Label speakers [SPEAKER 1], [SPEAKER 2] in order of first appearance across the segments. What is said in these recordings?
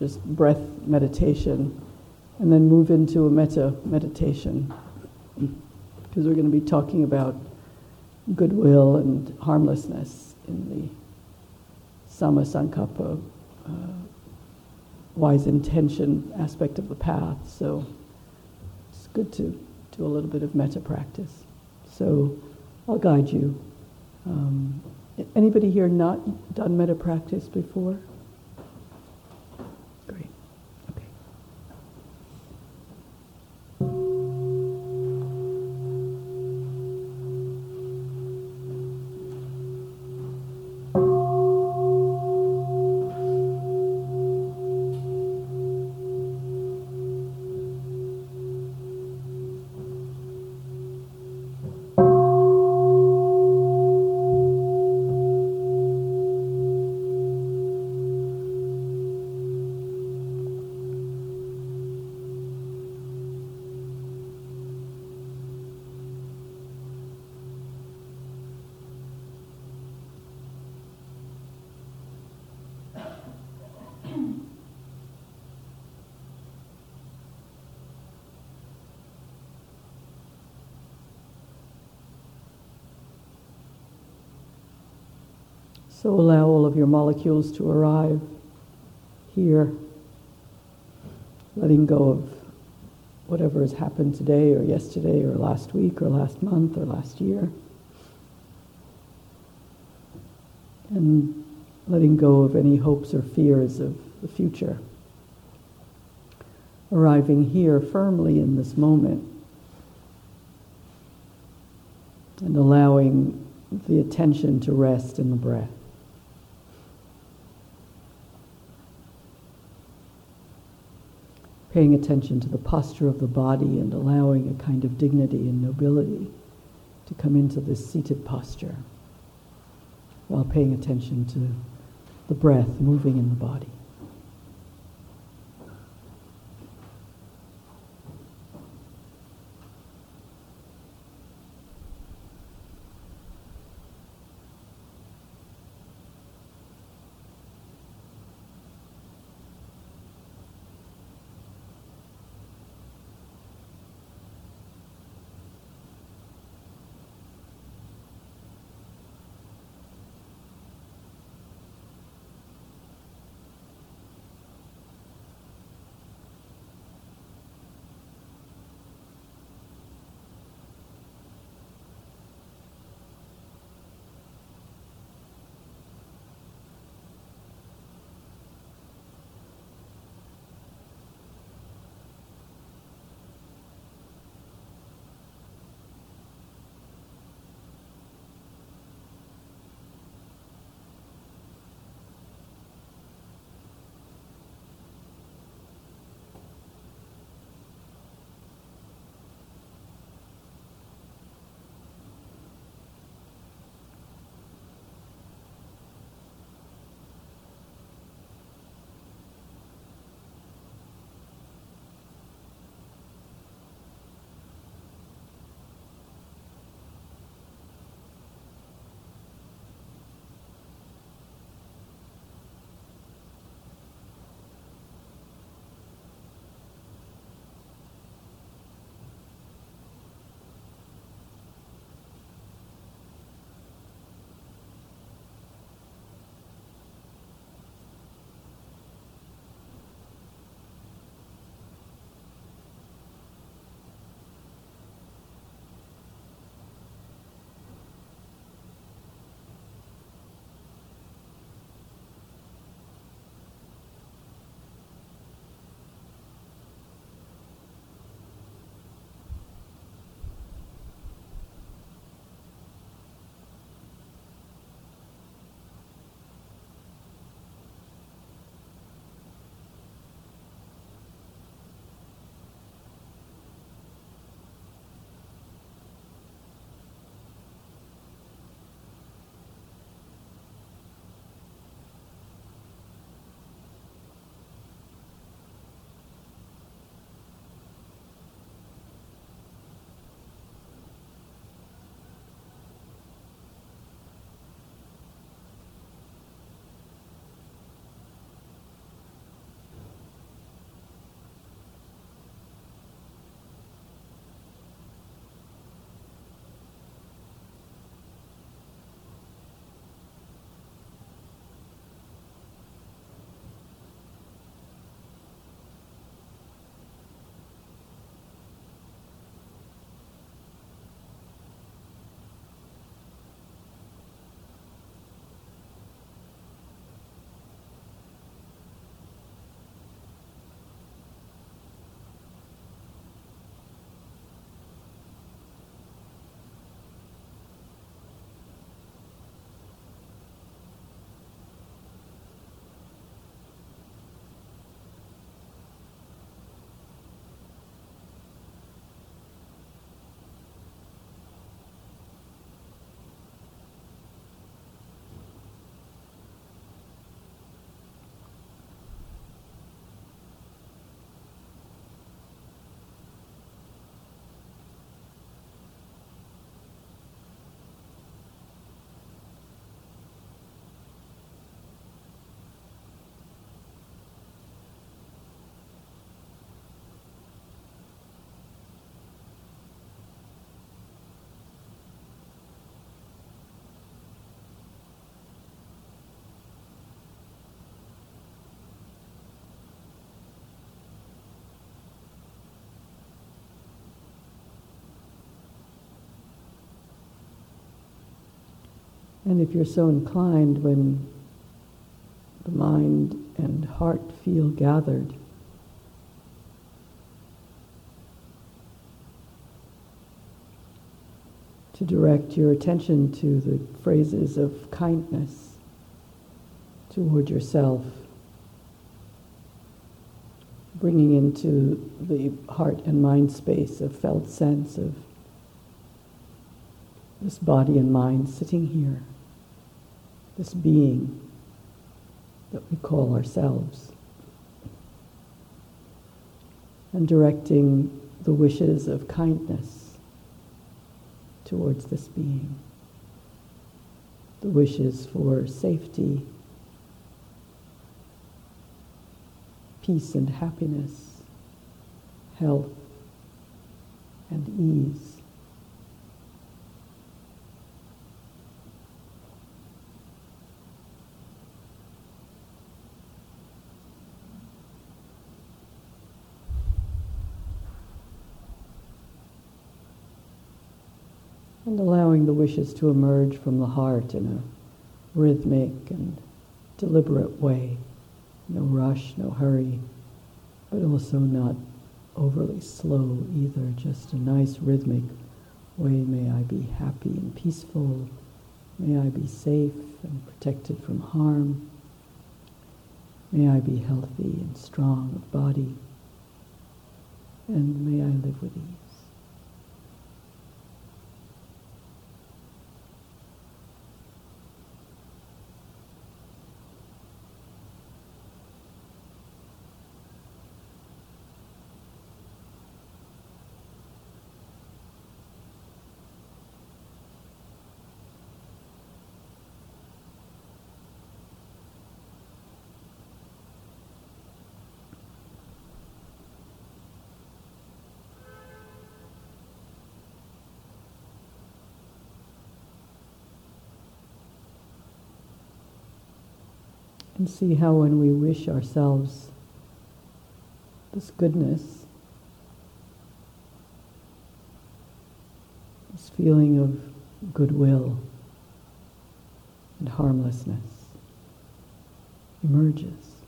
[SPEAKER 1] just breath meditation, and then move into a metta meditation. Because we're going to be talking about goodwill and harmlessness in the Samma Sankappa, uh, wise intention aspect of the path. So it's good to do a little bit of metta practice. So I'll guide you. Um, anybody here not done metta practice before? So allow all of your molecules to arrive here, letting go of whatever has happened today or yesterday or last week or last month or last year. And letting go of any hopes or fears of the future. Arriving here firmly in this moment and allowing the attention to rest in the breath. Paying attention to the posture of the body and allowing a kind of dignity and nobility to come into this seated posture while paying attention to the breath moving in the body. And if you're so inclined, when the mind and heart feel gathered, to direct your attention to the phrases of kindness toward yourself, bringing into the heart and mind space a felt sense of this body and mind sitting here, this being that we call ourselves, and directing the wishes of kindness towards this being. The wishes for safety, peace and happiness, health and ease. And allowing the wishes to emerge from the heart in a rhythmic and deliberate way. No rush, no hurry, but also not overly slow either, just a nice rhythmic way. May I be happy and peaceful. May I be safe and protected from harm. May I be healthy and strong of body. And may I live with ease. And see how when we wish ourselves this goodness, this feeling of goodwill and harmlessness emerges.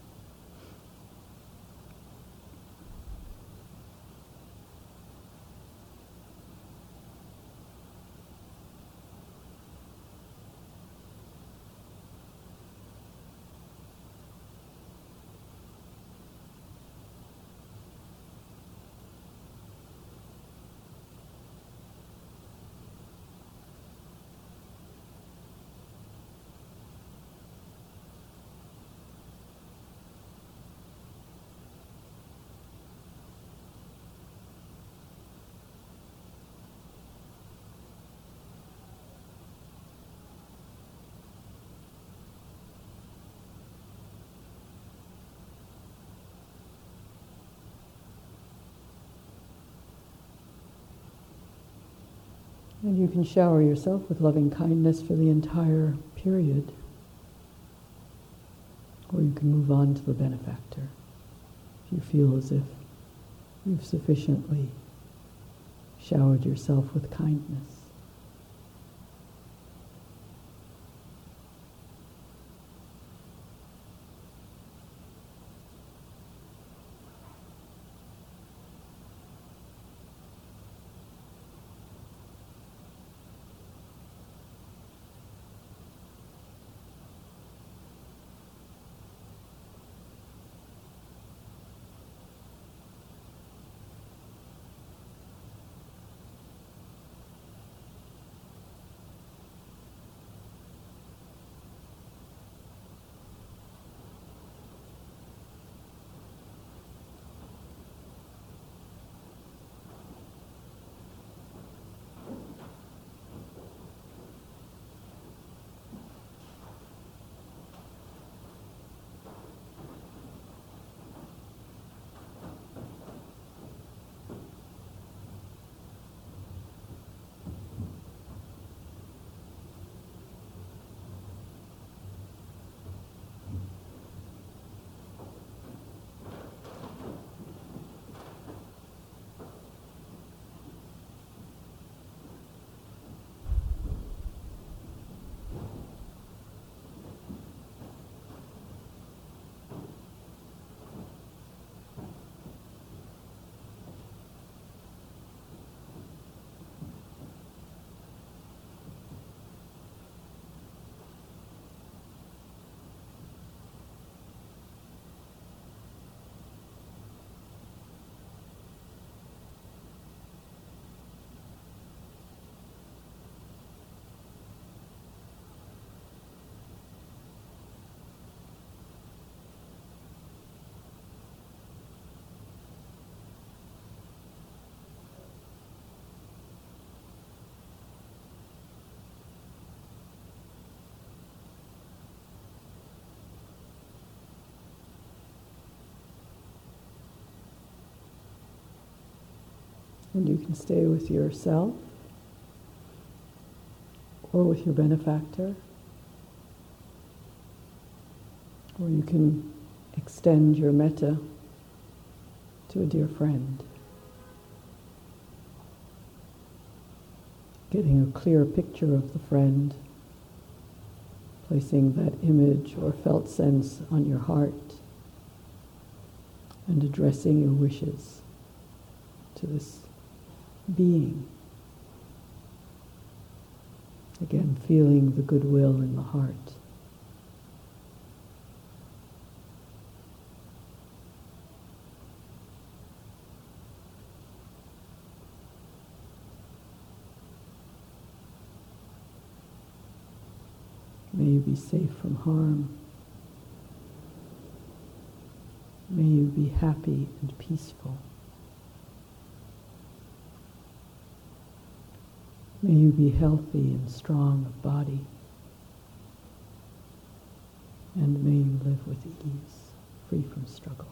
[SPEAKER 1] And you can shower yourself with loving kindness for the entire period. Or you can move on to the benefactor if you feel as if you've sufficiently showered yourself with kindness. And you can stay with yourself or with your benefactor. Or you can extend your metta to a dear friend. Getting a clear picture of the friend, placing that image or felt sense on your heart, and addressing your wishes to this being. Again, feeling the goodwill in the heart. May you be safe from harm. May you be happy and peaceful. May you be healthy and strong of body. And may you live with ease, free from struggle.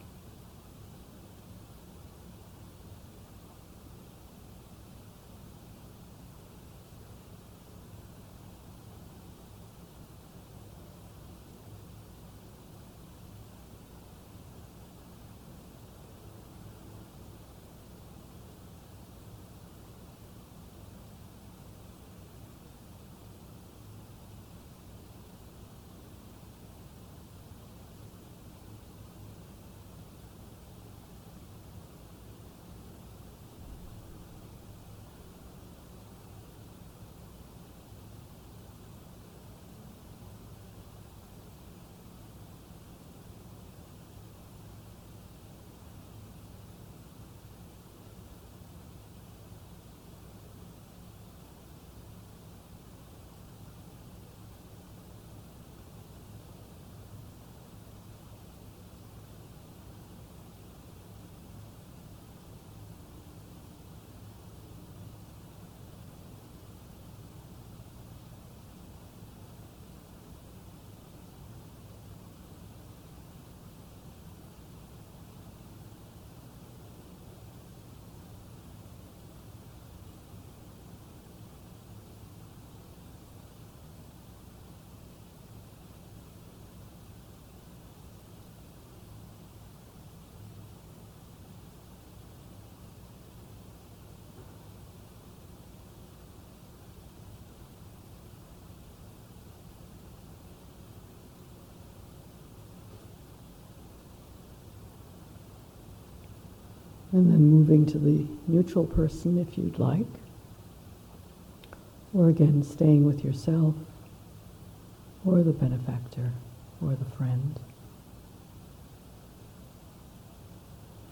[SPEAKER 1] And then moving to the neutral person if you'd like. Or again, staying with yourself, or the benefactor, or the friend.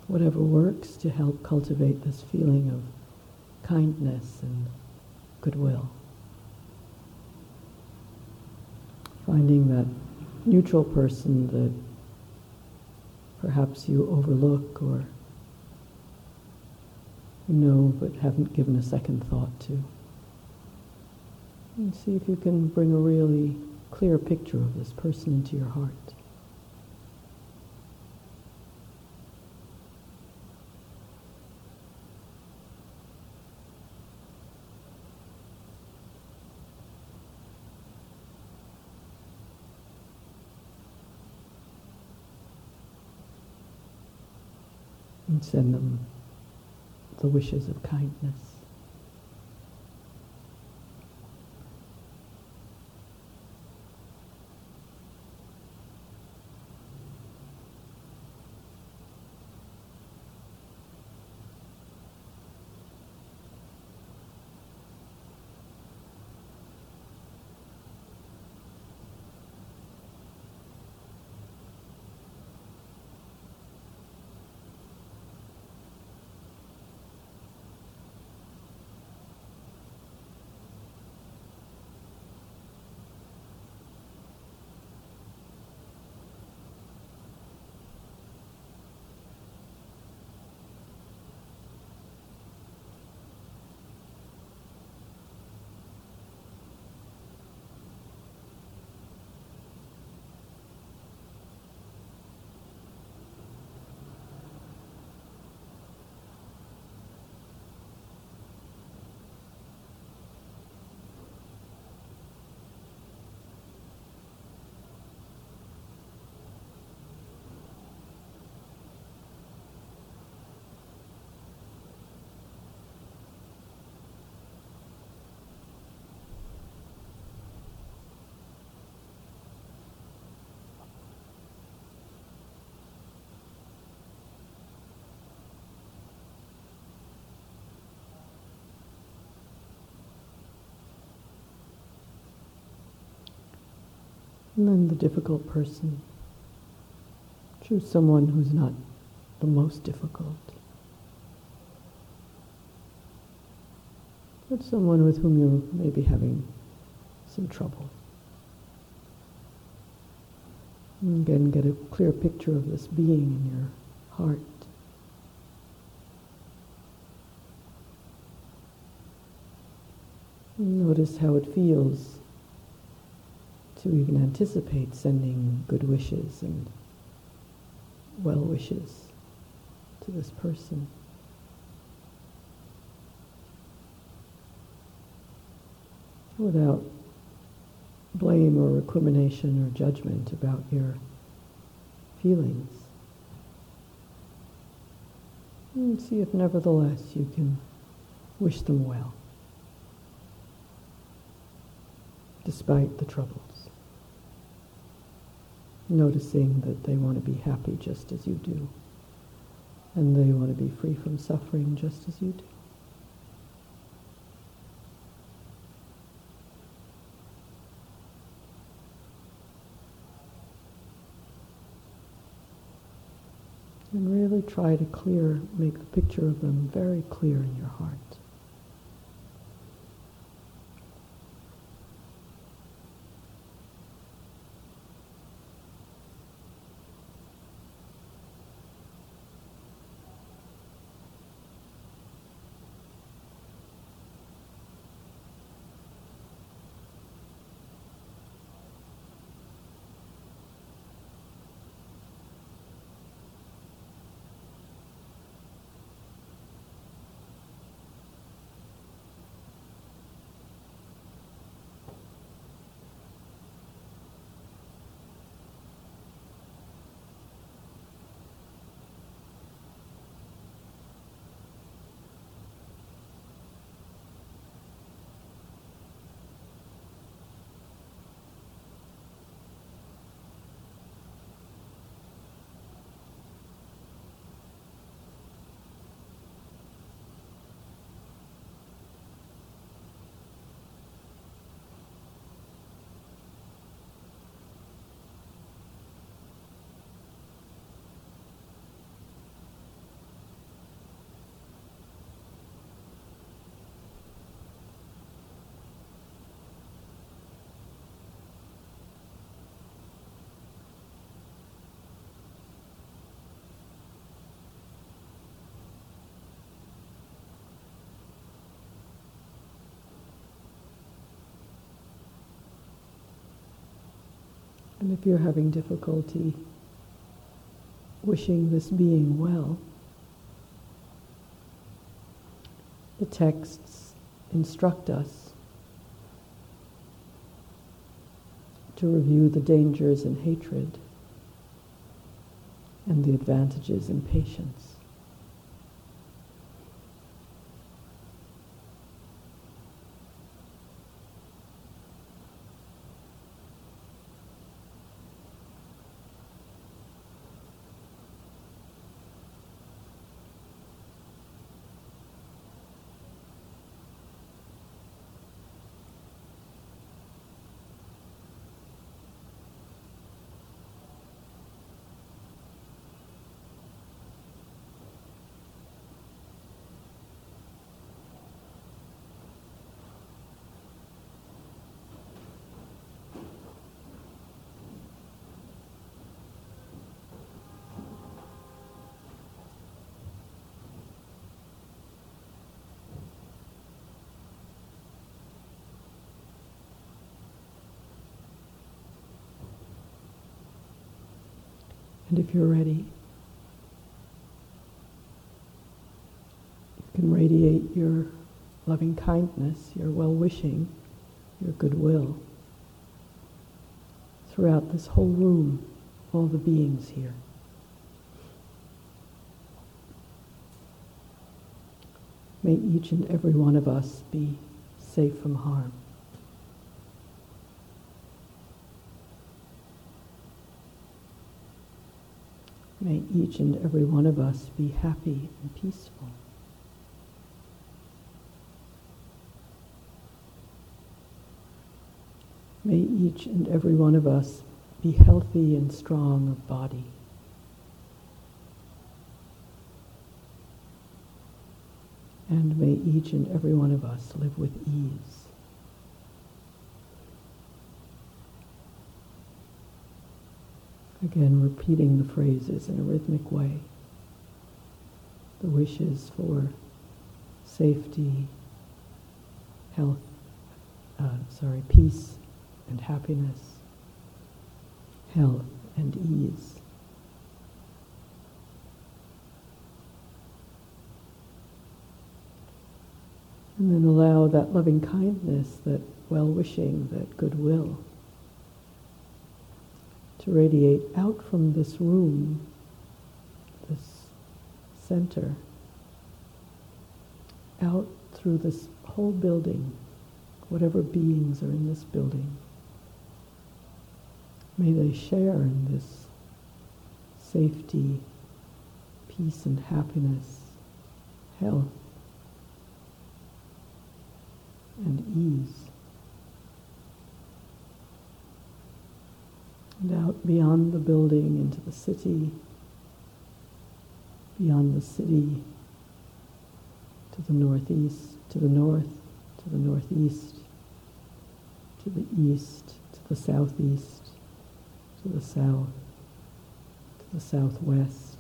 [SPEAKER 1] Whatever works to help cultivate this feeling of kindness and goodwill. Finding that neutral person that perhaps you overlook or know but haven't given a second thought to. And see if you can bring a really clear picture of this person into your heart. And send them the wishes of kindness. And then the difficult person. Choose someone who's not the most difficult. But someone with whom you may be having some trouble. And again, get a clear picture of this being in your heart. Notice how it feels to even anticipate sending good wishes and well wishes to this person. Without blame or recrimination or judgment about your feelings. And see if nevertheless you can wish them well, despite the troubles. Noticing that they want to be happy just as you do, and they want to be free from suffering just as you do. And really try to clear, make the picture of them very clear in your heart. And if you're having difficulty wishing this being well, the texts instruct us to review the dangers in hatred and the advantages in patience. If you're ready, you can radiate your loving kindness, your well wishing, your goodwill throughout this whole room, all the beings here. May each and every one of us be safe from harm. May each and every one of us be happy and peaceful. May each and every one of us be healthy and strong of body. And may each and every one of us live with ease. Again, repeating the phrases in a rhythmic way. The wishes for safety, health, uh, sorry, peace and happiness, health and ease. And then allow that loving kindness, that well wishing, that goodwill to radiate out from this room, this center, out through this whole building, whatever beings are in this building. May they share in this safety, peace and happiness, health, and ease. And out beyond the building into the city, beyond the city, to the northeast, to the north, to the northeast, to the east, to the southeast, to the south, to the southwest,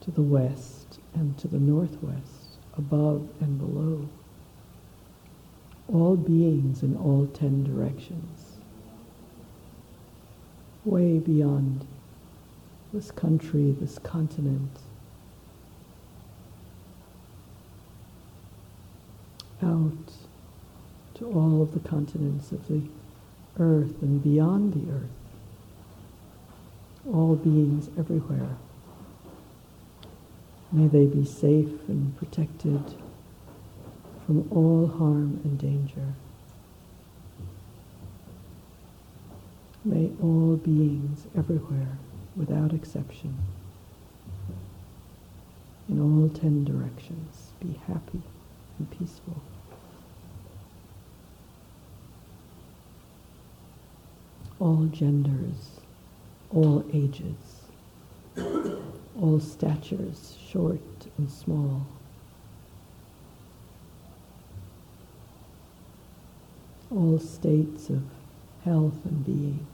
[SPEAKER 1] to the west, and to the northwest, above and below. All beings in all ten directions, way beyond this country, this continent, out to all of the continents of the earth and beyond the earth. All beings everywhere. May they be safe and protected from all harm and danger. May all beings everywhere, without exception, in all ten directions, be happy and peaceful. All genders, all ages, all statures, short and small. All states of health and being.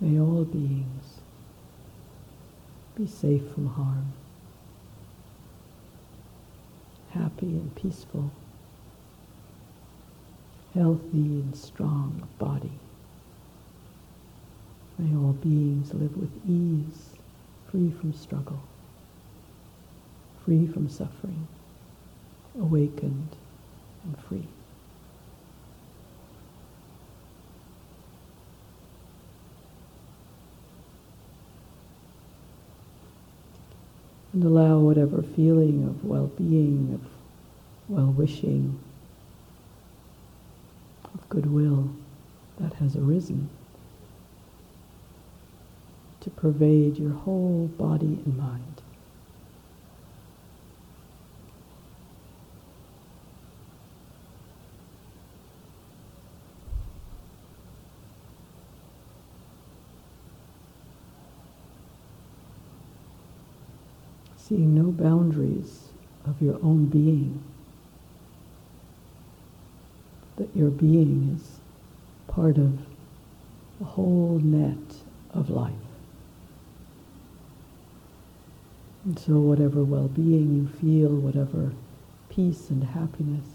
[SPEAKER 1] May all beings be safe from harm happy and peaceful, healthy and strong body. May all beings live with ease, free from struggle, free from suffering, awakened and free. And allow whatever feeling of well-being, of well-wishing, of goodwill that has arisen to pervade your whole body and mind. Seeing no boundaries of your own being, that your being is part of the whole net of life. And so whatever well-being you feel, whatever peace and happiness,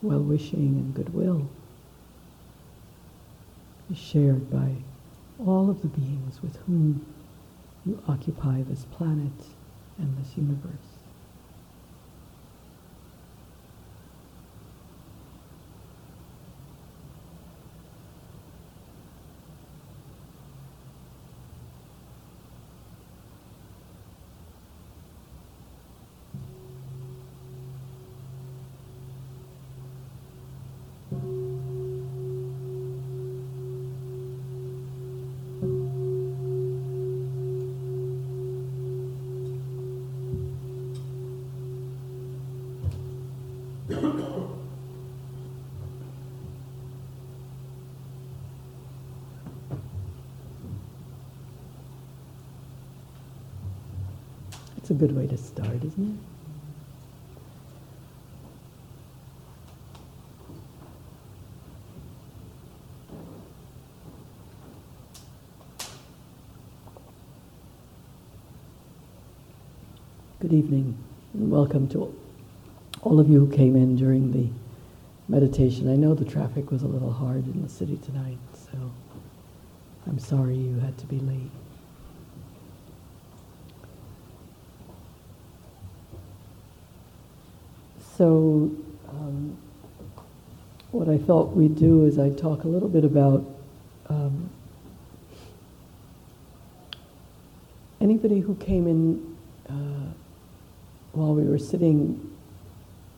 [SPEAKER 1] well-wishing and goodwill is shared by all of the beings with whom you occupy this planet and this universe. Good way to start, isn't it? Good evening, and welcome to all of you who came in during the meditation. I know the traffic was a little hard in the city tonight, so I'm sorry you had to be late. So, um, what I thought we'd do is I'd talk a little bit about um, anybody who came in uh, while we were sitting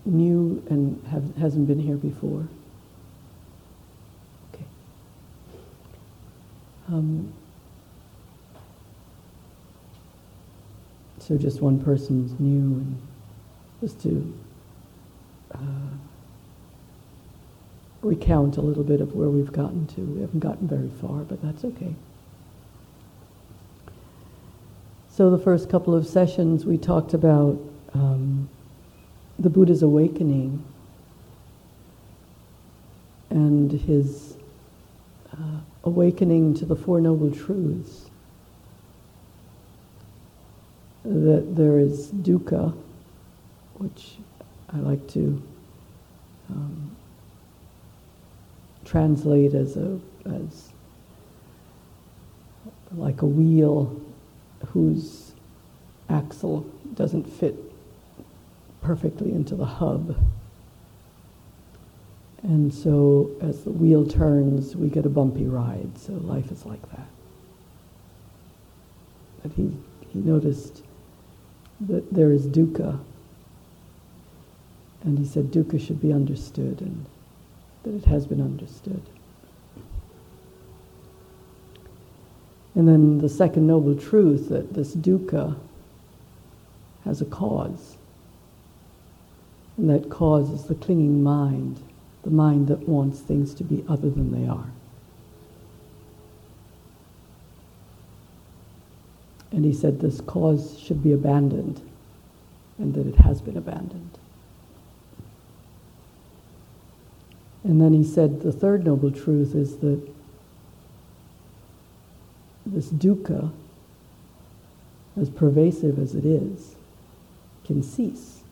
[SPEAKER 1] new and have, hasn't been here before. Okay. Um, so just one person's new and just to uh, recount a little bit of where we've gotten to. We haven't gotten very far, but that's okay. So the first couple of sessions we talked about um, the Buddha's awakening and his uh, awakening to the Four Noble Truths. That there is dukkha, which I like to um, translate as a as like a wheel whose axle doesn't fit perfectly into the hub. And so as the wheel turns, we get a bumpy ride. So life is like that. But he, he noticed that there is dukkha. And he said dukkha should be understood and that it has been understood. And then the second noble truth that this dukkha has a cause. And that cause is the clinging mind, the mind that wants things to be other than they are. And he said this cause should be abandoned and that it has been abandoned. And then he said the third noble truth is that this dukkha, as pervasive as it is, can cease.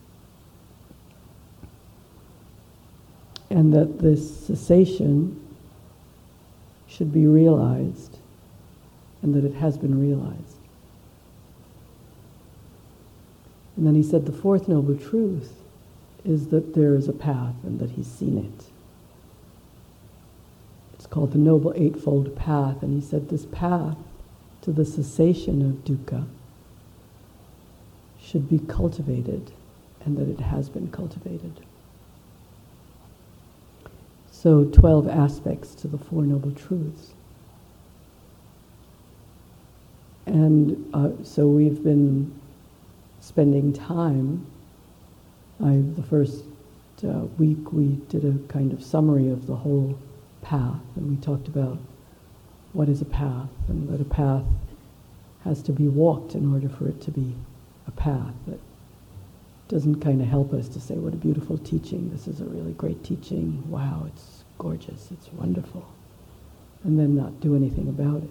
[SPEAKER 1] and that this cessation should be realized and that it has been realized. And then he said the fourth noble truth is that there is a path and that he's seen it. It's called the Noble Eightfold Path, and he said this path to the cessation of dukkha should be cultivated and that it has been cultivated. So, 12 aspects to the Four Noble Truths. And uh, so we've been spending time. I, the first uh, week we did a kind of summary of the whole path, and we talked about. What is a path, and that a path has to be walked in order for it to be a path. That doesn't kind of help us to say, what a beautiful teaching, this is a really great teaching, wow, it's gorgeous, it's wonderful, and then not do anything about it.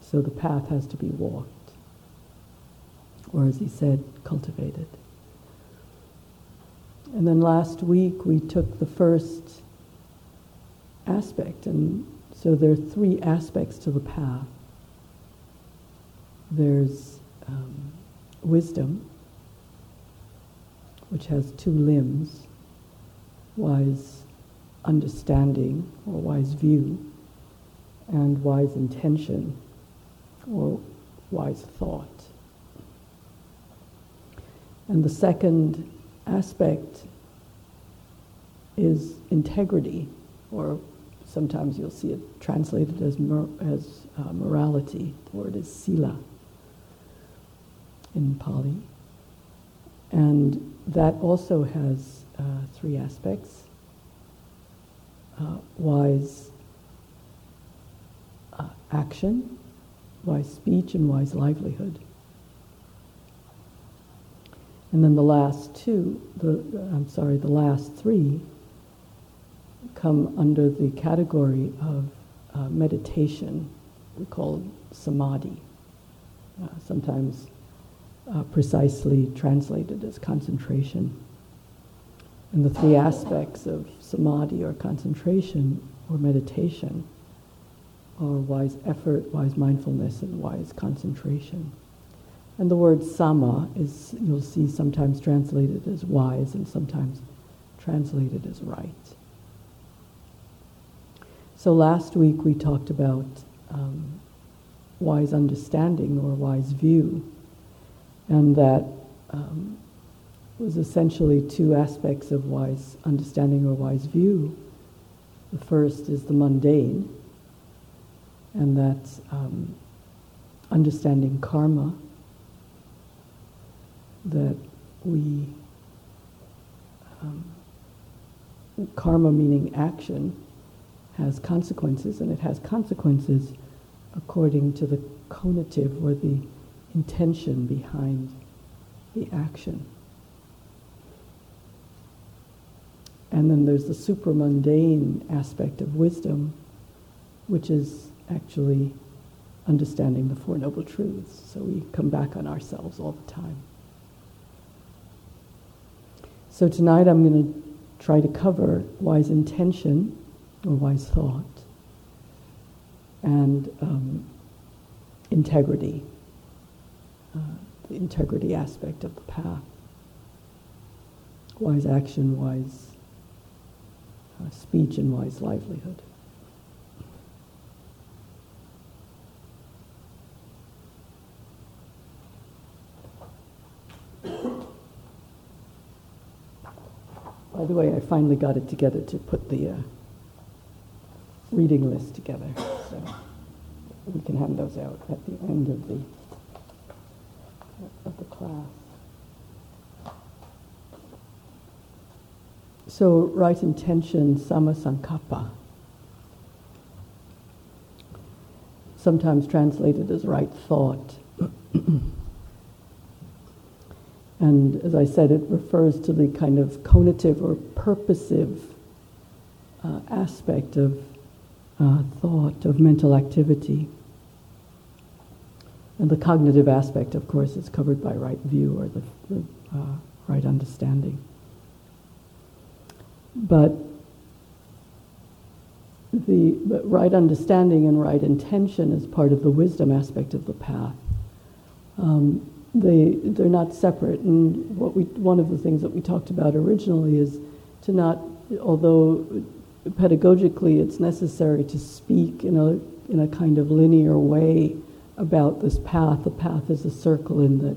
[SPEAKER 1] So the path has to be walked, or as he said, cultivated. And then last week we took the first aspect, and so there are three aspects to the path. There's um, wisdom, which has two limbs wise understanding or wise view and wise intention or wise thought. And the second aspect is integrity, or sometimes you'll see it translated as, mor- as uh, morality. The word is sila in Pali. And that also has uh, three aspects uh, wise uh, action, wise speech, and wise livelihood. And then the last two, the, I'm sorry, the last three come under the category of uh, meditation, we call samadhi, uh, sometimes uh, precisely translated as concentration. And the three aspects of samadhi or concentration or meditation are wise effort, wise mindfulness, and wise concentration. And the word samma is, you'll see, sometimes translated as wise and sometimes translated as right. So last week we talked about um, wise understanding or wise view, and that um, was essentially two aspects of wise understanding or wise view. The first is the mundane, and that's um, understanding karma, that we, um, karma meaning action, has consequences, and it has consequences according to the conative or the intention behind the action. And then there's the supramundane aspect of wisdom, which is actually understanding the Four Noble Truths. So we come back on ourselves all the time. So tonight I'm going to try to cover wise intention or wise thought and um, integrity, uh, the integrity aspect of the path. Wise action, wise uh, speech, and wise livelihood. By the way, I finally got it together to put the uh, reading list together. So we can hand those out at the end of the of the class. So right intention, samma sankappa, sometimes translated as right thought. and as I said, it refers to the kind of conative or purposive uh, aspect of uh, thought, of mental activity. And the cognitive aspect, of course, is covered by right view or the, the uh, right understanding. But the but right understanding and right intention is part of the wisdom aspect of the path. Um, they they're not separate, and what we one of the things that we talked about originally is to not, although pedagogically it's necessary to speak in a, in a kind of linear way about this path. The path is a circle in that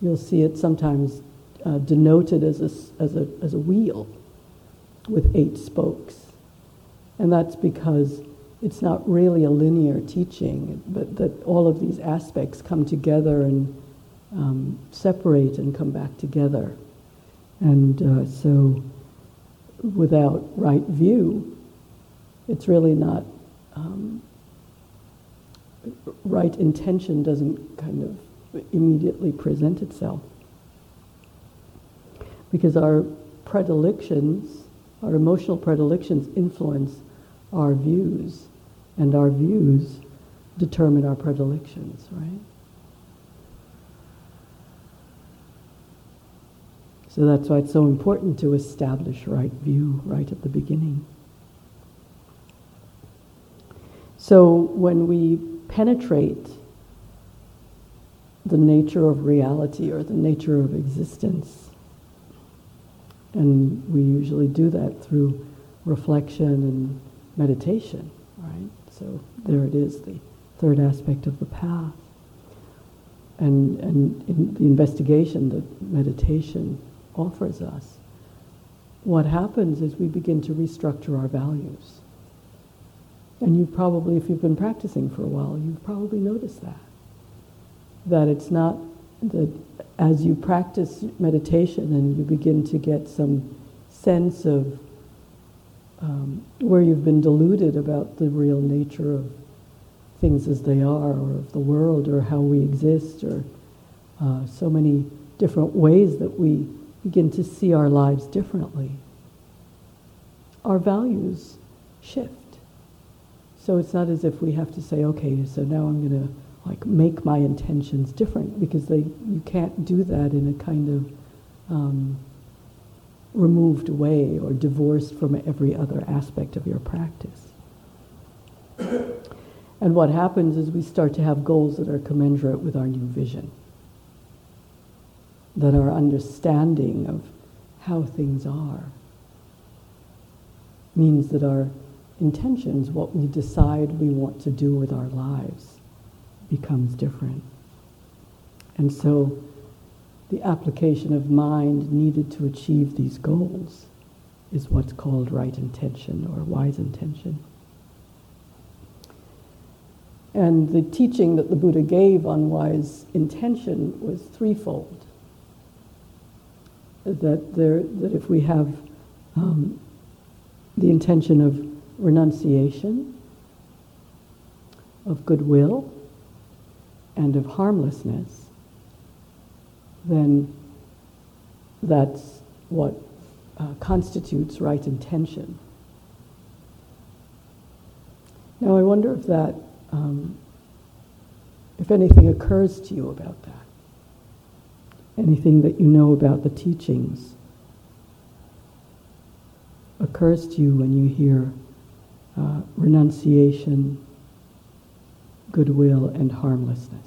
[SPEAKER 1] you'll see it sometimes uh, denoted as a, as, a, as a wheel with eight spokes. And that's because it's not really a linear teaching, but that all of these aspects come together and um, separate and come back together. And uh, so without right view, it's really not um, right intention doesn't kind of immediately present itself because our predilections, our emotional predilections influence our views, and our views determine our predilections, right? So that's why it's so important to establish right view right at the beginning. So when we penetrate the nature of reality or the nature of existence, and we usually do that through reflection and meditation, right? So there it is, the third aspect of the path. And, and in the investigation, the meditation, offers us, what happens is we begin to restructure our values. And you probably, if you've been practicing for a while, you've probably noticed that. That it's not that as you practice meditation and you begin to get some sense of um, where you've been deluded about the real nature of things as they are, or of the world, or how we exist, or uh, so many different ways that we begin to see our lives differently, our values shift. So it's not as if we have to say, okay, so now I'm going to like make my intentions different because they you can't do that in a kind of um, removed way or divorced from every other aspect of your practice. and what happens is we start to have goals that are commensurate with our new vision that our understanding of how things are means that our intentions, what we decide we want to do with our lives, becomes different. And so the application of mind needed to achieve these goals is what's called right intention or wise intention. And the teaching that the Buddha gave on wise intention was threefold that, there, that if we have um, the intention of renunciation, of goodwill, and of harmlessness, then that's what uh, constitutes right intention. Now, I wonder if that, um, if anything occurs to you about that anything that you know about the teachings occurs to you when you hear uh, renunciation, goodwill, and harmlessness.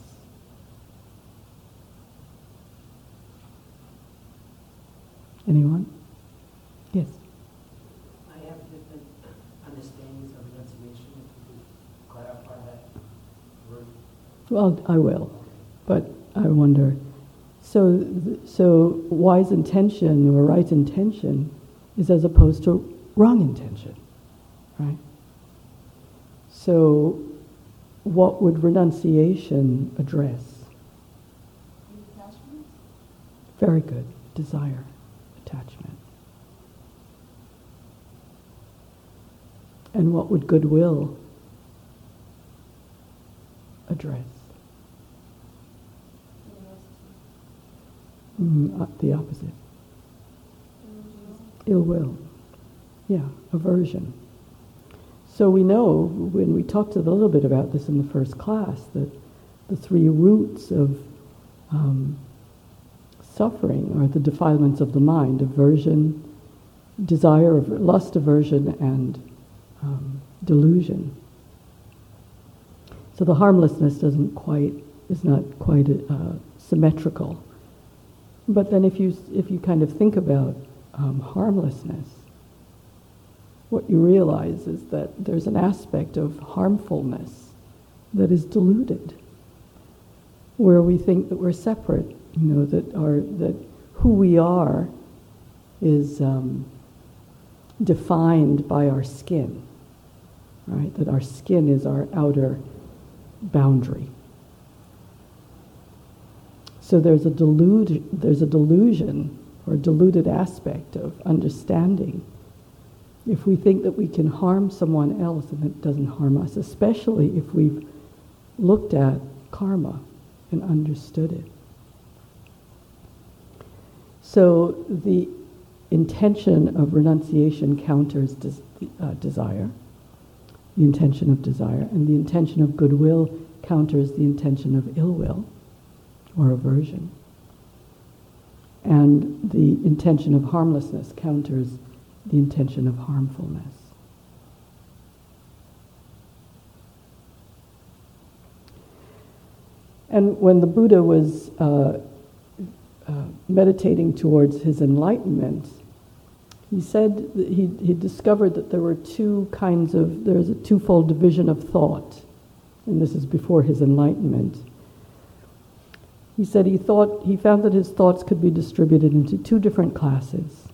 [SPEAKER 1] Anyone? Yes.
[SPEAKER 2] I have different understandings of renunciation. If you could clarify that word.
[SPEAKER 1] Well, I will, but I wonder so, so wise intention or right intention is as opposed to wrong intention, right? So, what would renunciation address? Very good. Desire, attachment. And what would goodwill address? Mm, uh, the opposite. Ill will. Yeah, aversion. So we know when we talked a little bit about this in the first class that the three roots of um, suffering are the defilements of the mind: aversion, desire, of lust, aversion, and um, delusion. So the harmlessness doesn't quite is not quite uh, symmetrical but then if you, if you kind of think about um, harmlessness, what you realize is that there's an aspect of harmfulness that is diluted, where we think that we're separate, you know, that, our, that who we are is um, defined by our skin, right? That our skin is our outer boundary. So there's a, delude, there's a delusion or a deluded aspect of understanding. If we think that we can harm someone else and it doesn't harm us, especially if we've looked at karma and understood it. So the intention of renunciation counters des- uh, desire, the intention of desire, and the intention of goodwill counters the intention of ill will or aversion. And the intention of harmlessness counters the intention of harmfulness. And when the Buddha was uh, uh, meditating towards his enlightenment, he said he, he discovered that there were two kinds of, there's a twofold division of thought. And this is before his enlightenment. He said he thought he found that his thoughts could be distributed into two different classes.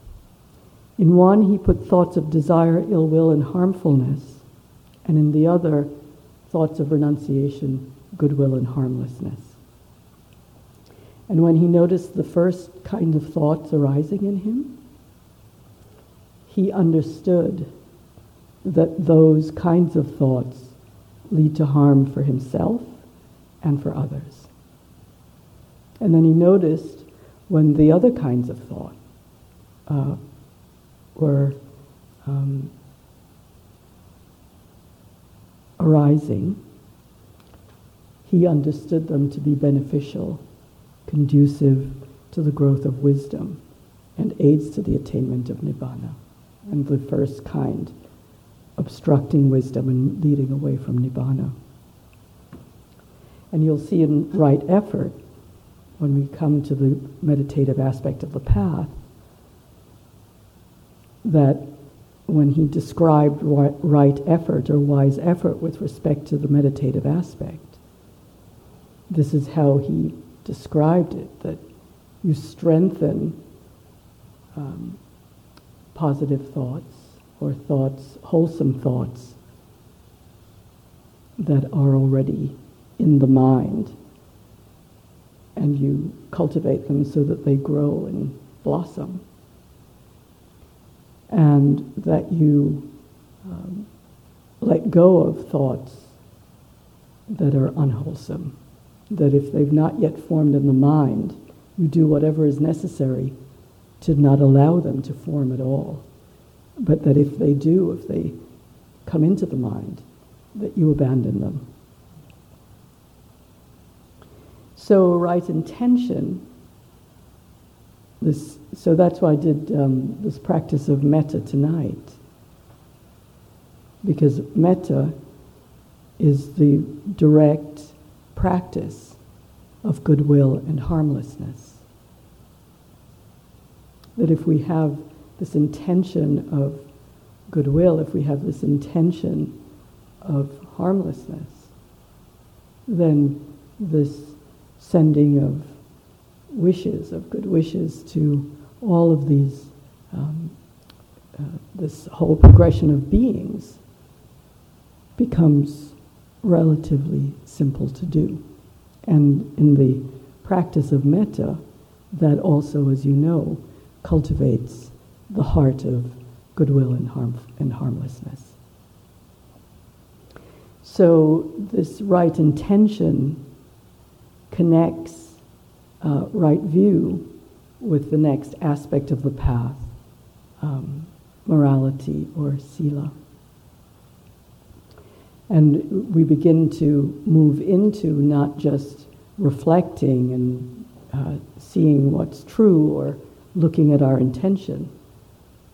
[SPEAKER 1] In one, he put thoughts of desire, ill will, and harmfulness, and in the other, thoughts of renunciation, goodwill, and harmlessness. And when he noticed the first kind of thoughts arising in him, he understood that those kinds of thoughts lead to harm for himself and for others. And then he noticed when the other kinds of thought uh, were um, arising, he understood them to be beneficial, conducive to the growth of wisdom, and aids to the attainment of nibbana. And the first kind, obstructing wisdom and leading away from nibbana. And you'll see in right effort, when we come to the meditative aspect of the path, that when he described right effort or wise effort with respect to the meditative aspect, this is how he described it that you strengthen um, positive thoughts or thoughts, wholesome thoughts that are already in the mind, and you cultivate them so that they grow and blossom, and that you um, let go of thoughts that are unwholesome that if they've not yet formed in the mind, you do whatever is necessary to not allow them to form at all. But that if they do, if they come into the mind, that you abandon them. So, right intention, this, so that's why I did um, this practice of metta tonight. Because metta is the direct practice of goodwill and harmlessness. That if we have this intention of goodwill, if we have this intention of harmlessness, then this sending of wishes, of good wishes to all of these, um, uh, this whole progression of beings becomes relatively simple to do. And in the practice of metta, that also, as you know, cultivates the heart of goodwill and, harm, and harmlessness. So, this right intention connects uh, right view with the next aspect of the path, um, morality or sila. And we begin to move into not just reflecting and uh, seeing what's true or looking at our intention,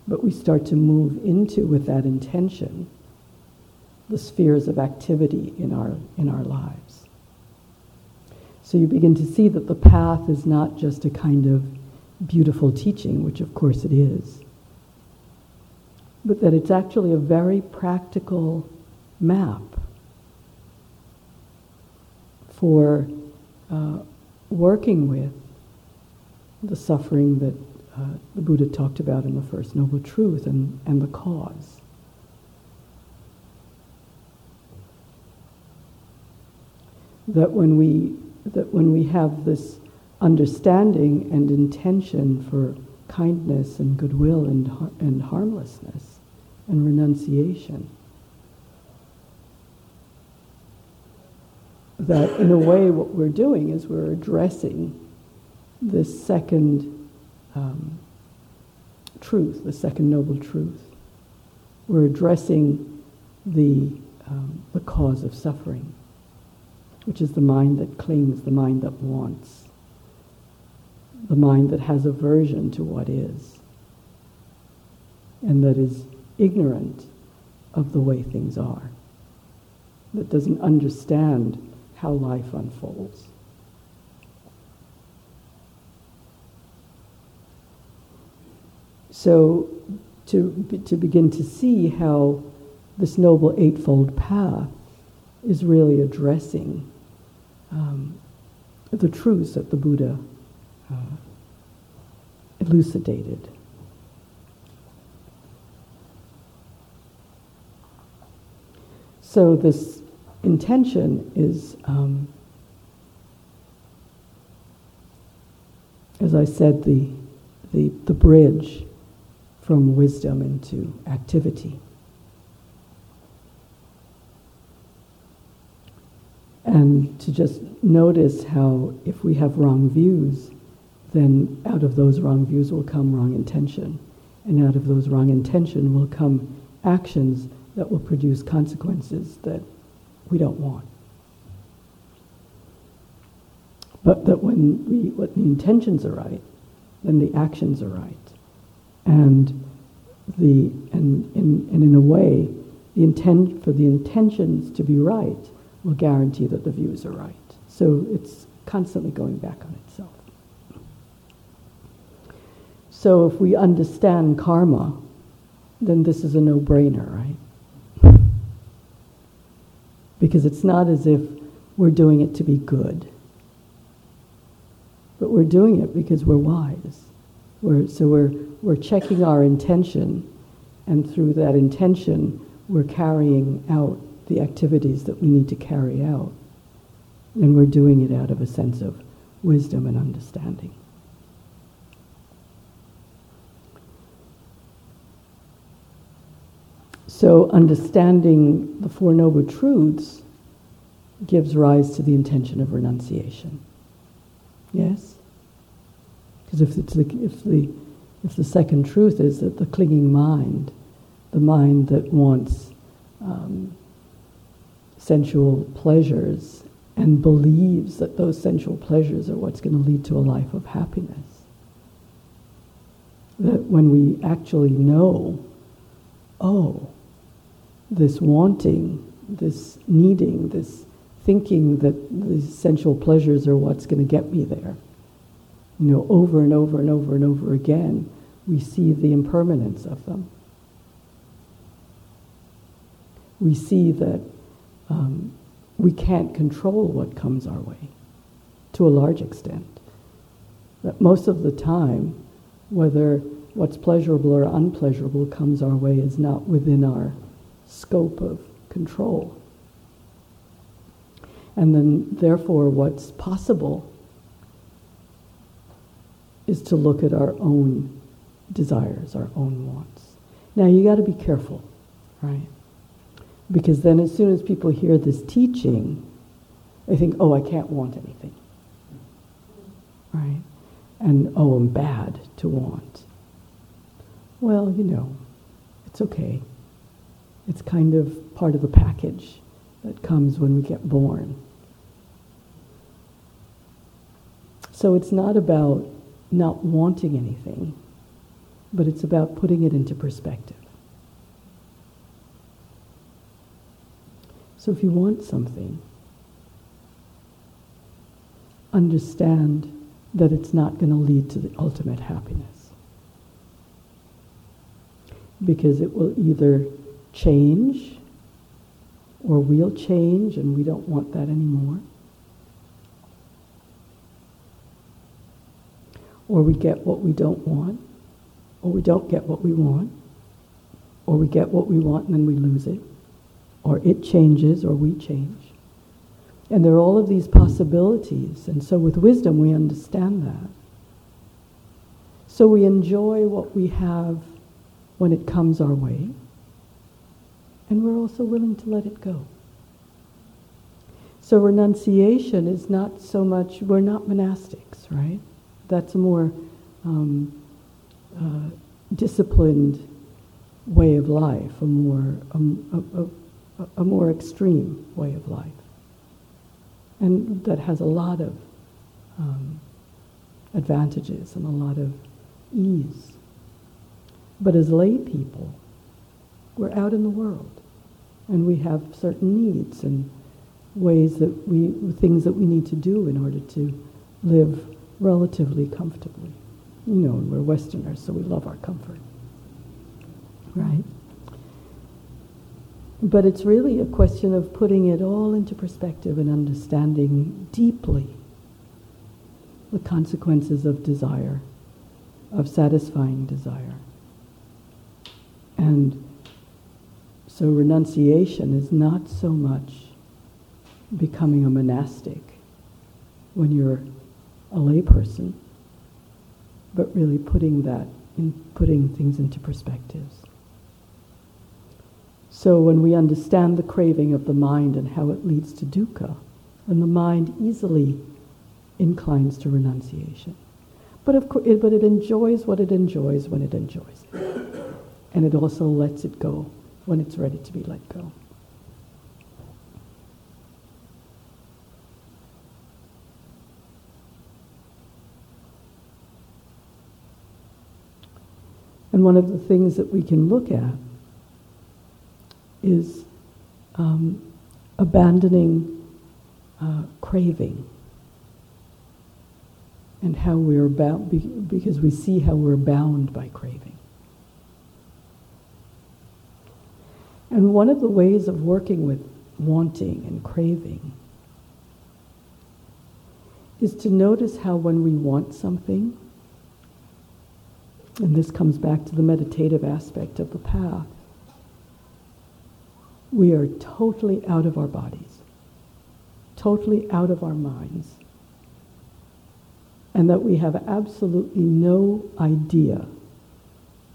[SPEAKER 1] but we start to move into, with that intention, the spheres of activity in our, in our lives. So you begin to see that the path is not just a kind of beautiful teaching, which of course it is, but that it's actually a very practical map for uh, working with the suffering that uh, the Buddha talked about in the First Noble Truth and, and the cause. That when we that when we have this understanding and intention for kindness and goodwill and, and harmlessness and renunciation, that in a way what we're doing is we're addressing this second um, truth, the second noble truth. We're addressing the, um, the cause of suffering, which is the mind that clings, the mind that wants, the mind that has aversion to what is, and that is ignorant of the way things are, that doesn't understand how life unfolds. So, to, to begin to see how this Noble Eightfold Path is really addressing um, the truths that the Buddha uh, elucidated. So, this intention is, um, as I said, the, the, the bridge from wisdom into activity. And to just notice how, if we have wrong views, then out of those wrong views will come wrong intention. And out of those wrong intention will come actions that will produce consequences that we don't want. But that when we, when the intentions are right, then the actions are right. And the and in and in a way, the intent for the intentions to be right will guarantee that the views are right. So it's constantly going back on itself. So if we understand karma, then this is a no-brainer, right? Because it's not as if we're doing it to be good. But we're doing it because we're wise. We're, so we're, we're checking our intention, and through that intention, we're carrying out the activities that we need to carry out. And we're doing it out of a sense of wisdom and understanding. So, understanding the Four Noble Truths gives rise to the intention of renunciation. Yes? Because if, the, if, the, if the second truth is that the clinging mind, the mind that wants um, sensual pleasures and believes that those sensual pleasures are what's going to lead to a life of happiness, that when we actually know, oh, this wanting, this needing, this thinking that the sensual pleasures are what's going to get me there. You know, over and over and over and over again, we see the impermanence of them. We see that um, we can't control what comes our way to a large extent. That most of the time, whether what's pleasurable or unpleasurable comes our way is not within our scope of control. And then, therefore, what's possible is to look at our own desires, our own wants. Now, you got to be careful, right? Because then, as soon as people hear this teaching, they think, oh, I can't want anything. Right? And, oh, I'm bad to want. Well, you know, it's okay. It's kind of part of the package that comes when we get born. So it's not about not wanting anything, but it's about putting it into perspective. So if you want something, understand that it's not going to lead to the ultimate happiness. Because it will either change or we'll change and we don't want that anymore. Or we get what we don't want, or we don't get what we want, or we get what we want and then we lose it, or it changes or we change. And there are all of these possibilities, and so with wisdom we understand that. So we enjoy what we have when it comes our way, and we're also willing to let it go. So renunciation is not so much, we're not monastics, right? That's a more um, uh, disciplined way of life, a more, um, a, a, a, more extreme way of life. And that has a lot of um, advantages and a lot of ease. But as lay people, we're out in the world and we have certain needs and ways that we, things that we need to do in order to live relatively comfortably. You know, we're Westerners, so we love our comfort. Right? But it's really a question of putting it all into perspective and understanding deeply the consequences of desire, of satisfying desire. And so renunciation is not so much becoming a monastic when you're a layperson, but really putting that in putting things into perspectives. So when we understand the craving of the mind and how it leads to dukkha, then the mind easily inclines to renunciation. But, of course, it, but it enjoys what it enjoys when it enjoys it. And it also lets it go when it's ready to be let go. And one of the things that we can look at is um, abandoning uh, craving and how we're bound, because we see how we're bound by craving. And one of the ways of working with wanting and craving is to notice how when we want something, and this comes back to the meditative aspect of the path. We are totally out of our bodies, totally out of our minds, and that we have absolutely no idea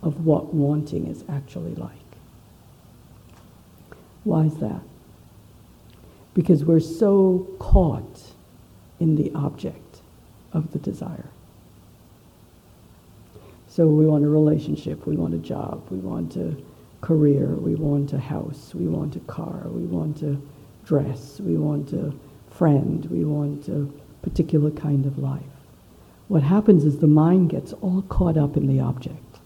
[SPEAKER 1] of what wanting is actually like. Why is that? Because we're so caught in the object of the desire. So we want a relationship, we want a job, we want a career, we want a house, we want a car, we want a dress, we want a friend, we want a particular kind of life. What happens is the mind gets all caught up in the object.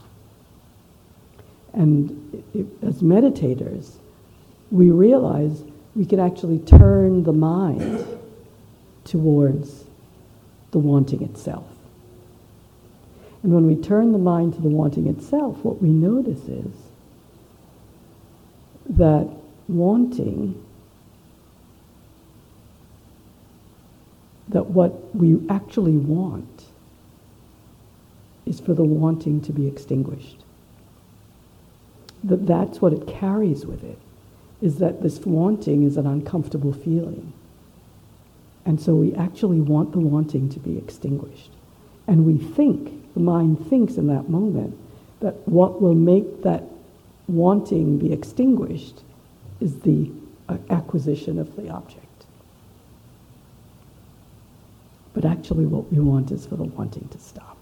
[SPEAKER 1] And it, as meditators, we realize we can actually turn the mind towards the wanting itself. And when we turn the mind to the wanting itself, what we notice is that wanting, that what we actually want is for the wanting to be extinguished. That that's what it carries with it, is that this wanting is an uncomfortable feeling. And so we actually want the wanting to be extinguished. And we think the mind thinks in that moment that what will make that wanting be extinguished is the uh, acquisition of the object. But actually, what we want is for the wanting to stop.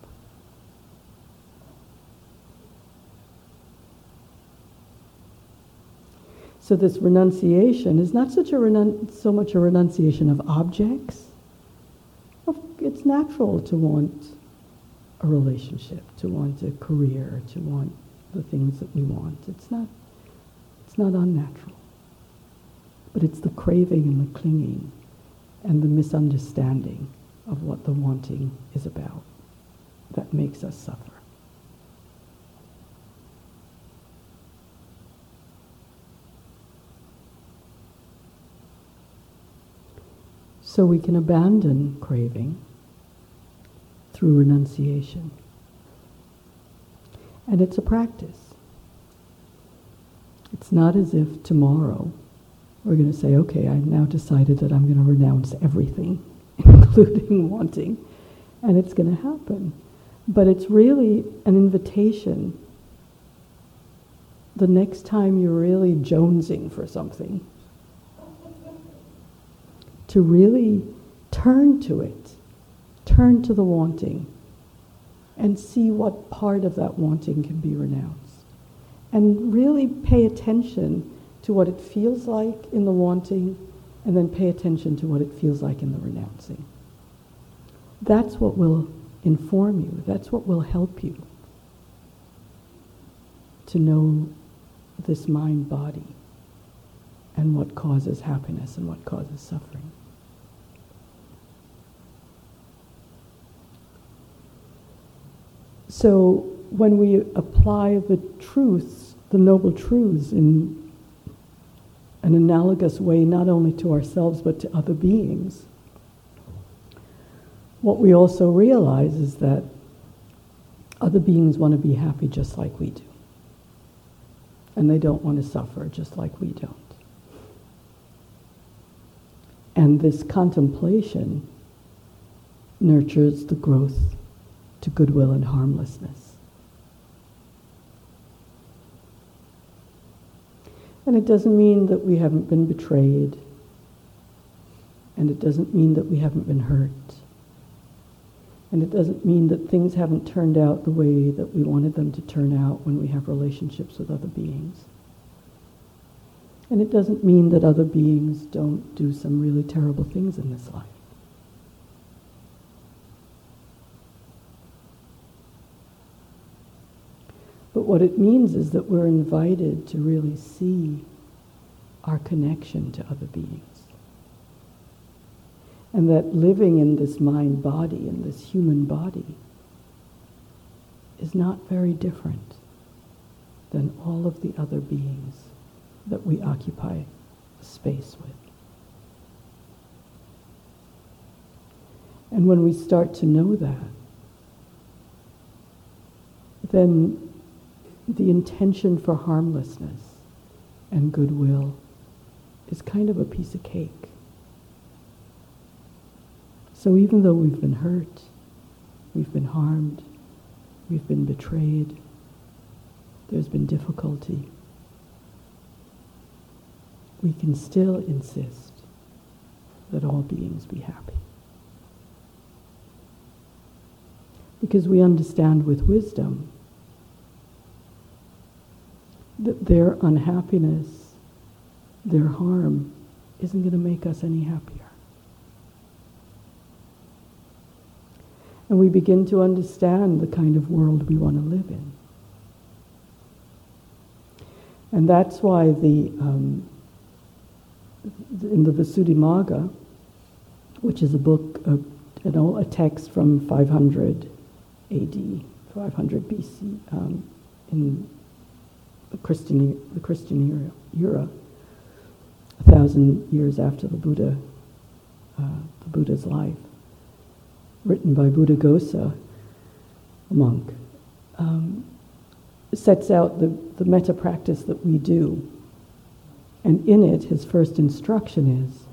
[SPEAKER 1] So this renunciation is not such a renun- so much a renunciation of objects. It's natural to want a relationship, to want a career, to want the things that we want. It's not, it's not unnatural. But it's the craving and the clinging and the misunderstanding of what the wanting is about that makes us suffer. So we can abandon craving through renunciation. And it's a practice. It's not as if tomorrow we're going to say, okay, I've now decided that I'm going to renounce everything, including wanting, and it's going to happen. But it's really an invitation the next time you're really jonesing for something to really turn to it turn to the wanting and see what part of that wanting can be renounced. And really pay attention to what it feels like in the wanting, and then pay attention to what it feels like in the renouncing. That's what will inform you, that's what will help you to know this mind body and what causes happiness and what causes suffering. So when we apply the truths, the noble truths, in an analogous way, not only to ourselves but to other beings, what we also realize is that other beings want to be happy just like we do. And they don't want to suffer just like we don't. And this contemplation nurtures the growth to goodwill and harmlessness. And it doesn't mean that we haven't been betrayed, and it doesn't mean that we haven't been hurt. And it doesn't mean that things haven't turned out the way that we wanted them to turn out when we have relationships with other beings. And it doesn't mean that other beings don't do some really terrible things in this life. But what it means is that we're invited to really see our connection to other beings. And that living in this mind body, in this human body, is not very different than all of the other beings that we occupy space with. And when we start to know that, then the intention for harmlessness and goodwill is kind of a piece of cake. So even though we've been hurt, we've been harmed, we've been betrayed, there's been difficulty, we can still insist that all beings be happy. Because we understand with wisdom that their unhappiness, their harm, isn't going to make us any happier. And we begin to understand the kind of world we want to live in. And that's why the, um, in the Visuddhimagga, which is a book, you know, a text from 500 AD, 500 BC, um, in Christian, the Christian era, era, a thousand years after the Buddha, uh, the Buddha's life, written by Buddha Buddhaghosa, a monk, um, sets out the, the metta practice that we do. And in it, his first instruction is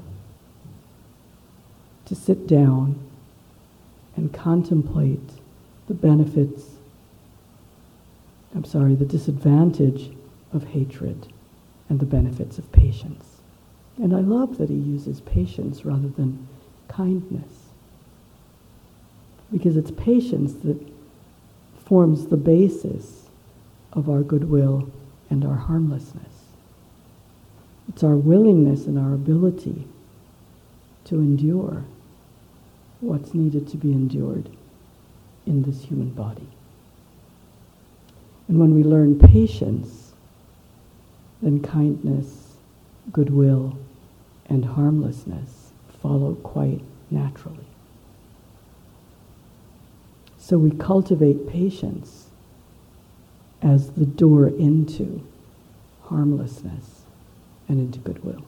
[SPEAKER 1] to sit down and contemplate the benefits I'm sorry, the disadvantage of hatred and the benefits of patience. And I love that he uses patience rather than kindness. Because it's patience that forms the basis of our goodwill and our harmlessness. It's our willingness and our ability to endure what's needed to be endured in this human body. And when we learn patience, then kindness, goodwill, and harmlessness follow quite naturally. So we cultivate patience as the door into harmlessness and into goodwill.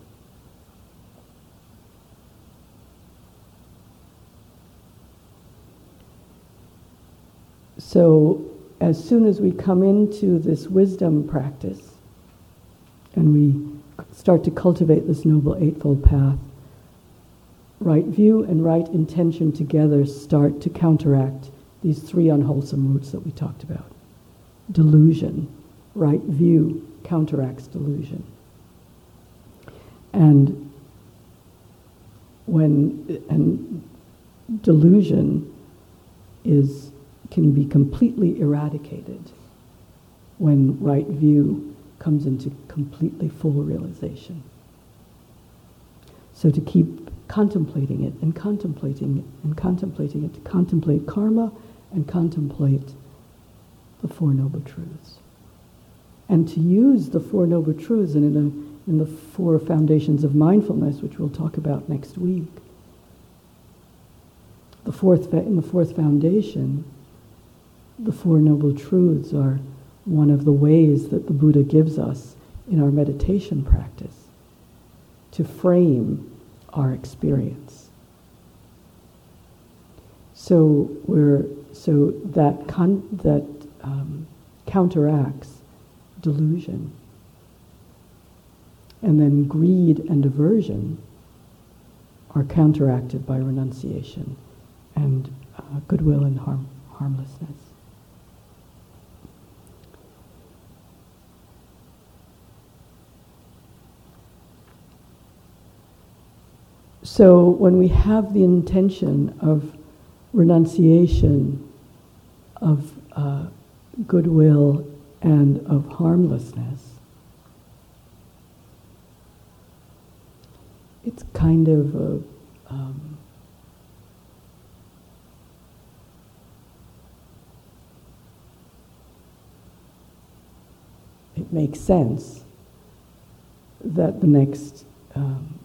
[SPEAKER 1] So as soon as we come into this wisdom practice and we start to cultivate this Noble Eightfold Path, right view and right intention together start to counteract these three unwholesome roots that we talked about. Delusion, right view counteracts delusion. And when and delusion is can be completely eradicated when right view comes into completely full realization. So to keep contemplating it and contemplating it and contemplating it, to contemplate karma and contemplate the Four Noble Truths. And to use the Four Noble Truths in, a, in the Four Foundations of Mindfulness, which we'll talk about next week, the fourth, in the fourth foundation, the Four Noble Truths are one of the ways that the Buddha gives us in our meditation practice to frame our experience. So we're so that con, that um, counteracts delusion, and then greed and aversion are counteracted by renunciation and uh, goodwill and harm, harmlessness. So when we have the intention of renunciation of uh, goodwill and of harmlessness, it's kind of a um, it makes sense that the next um,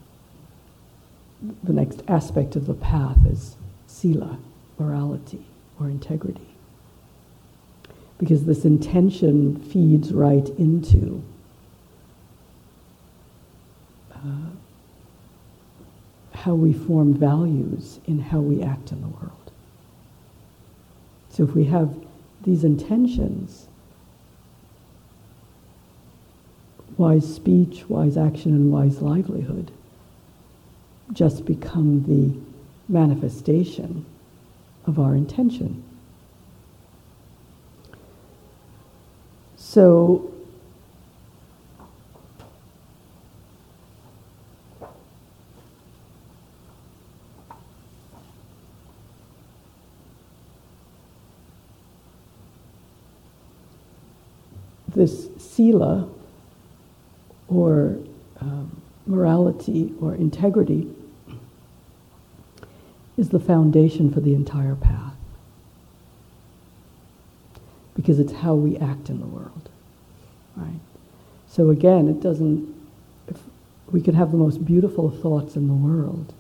[SPEAKER 1] the next aspect of the path is sila, morality or integrity. Because this intention feeds right into uh, how we form values in how we act in the world. So if we have these intentions, wise speech, wise action, and wise livelihood just become the manifestation of our intention. So, this sila or um, morality or integrity is the foundation for the entire path. Because it's how we act in the world. Right? So again, it doesn't, we could have the most beautiful thoughts in the world,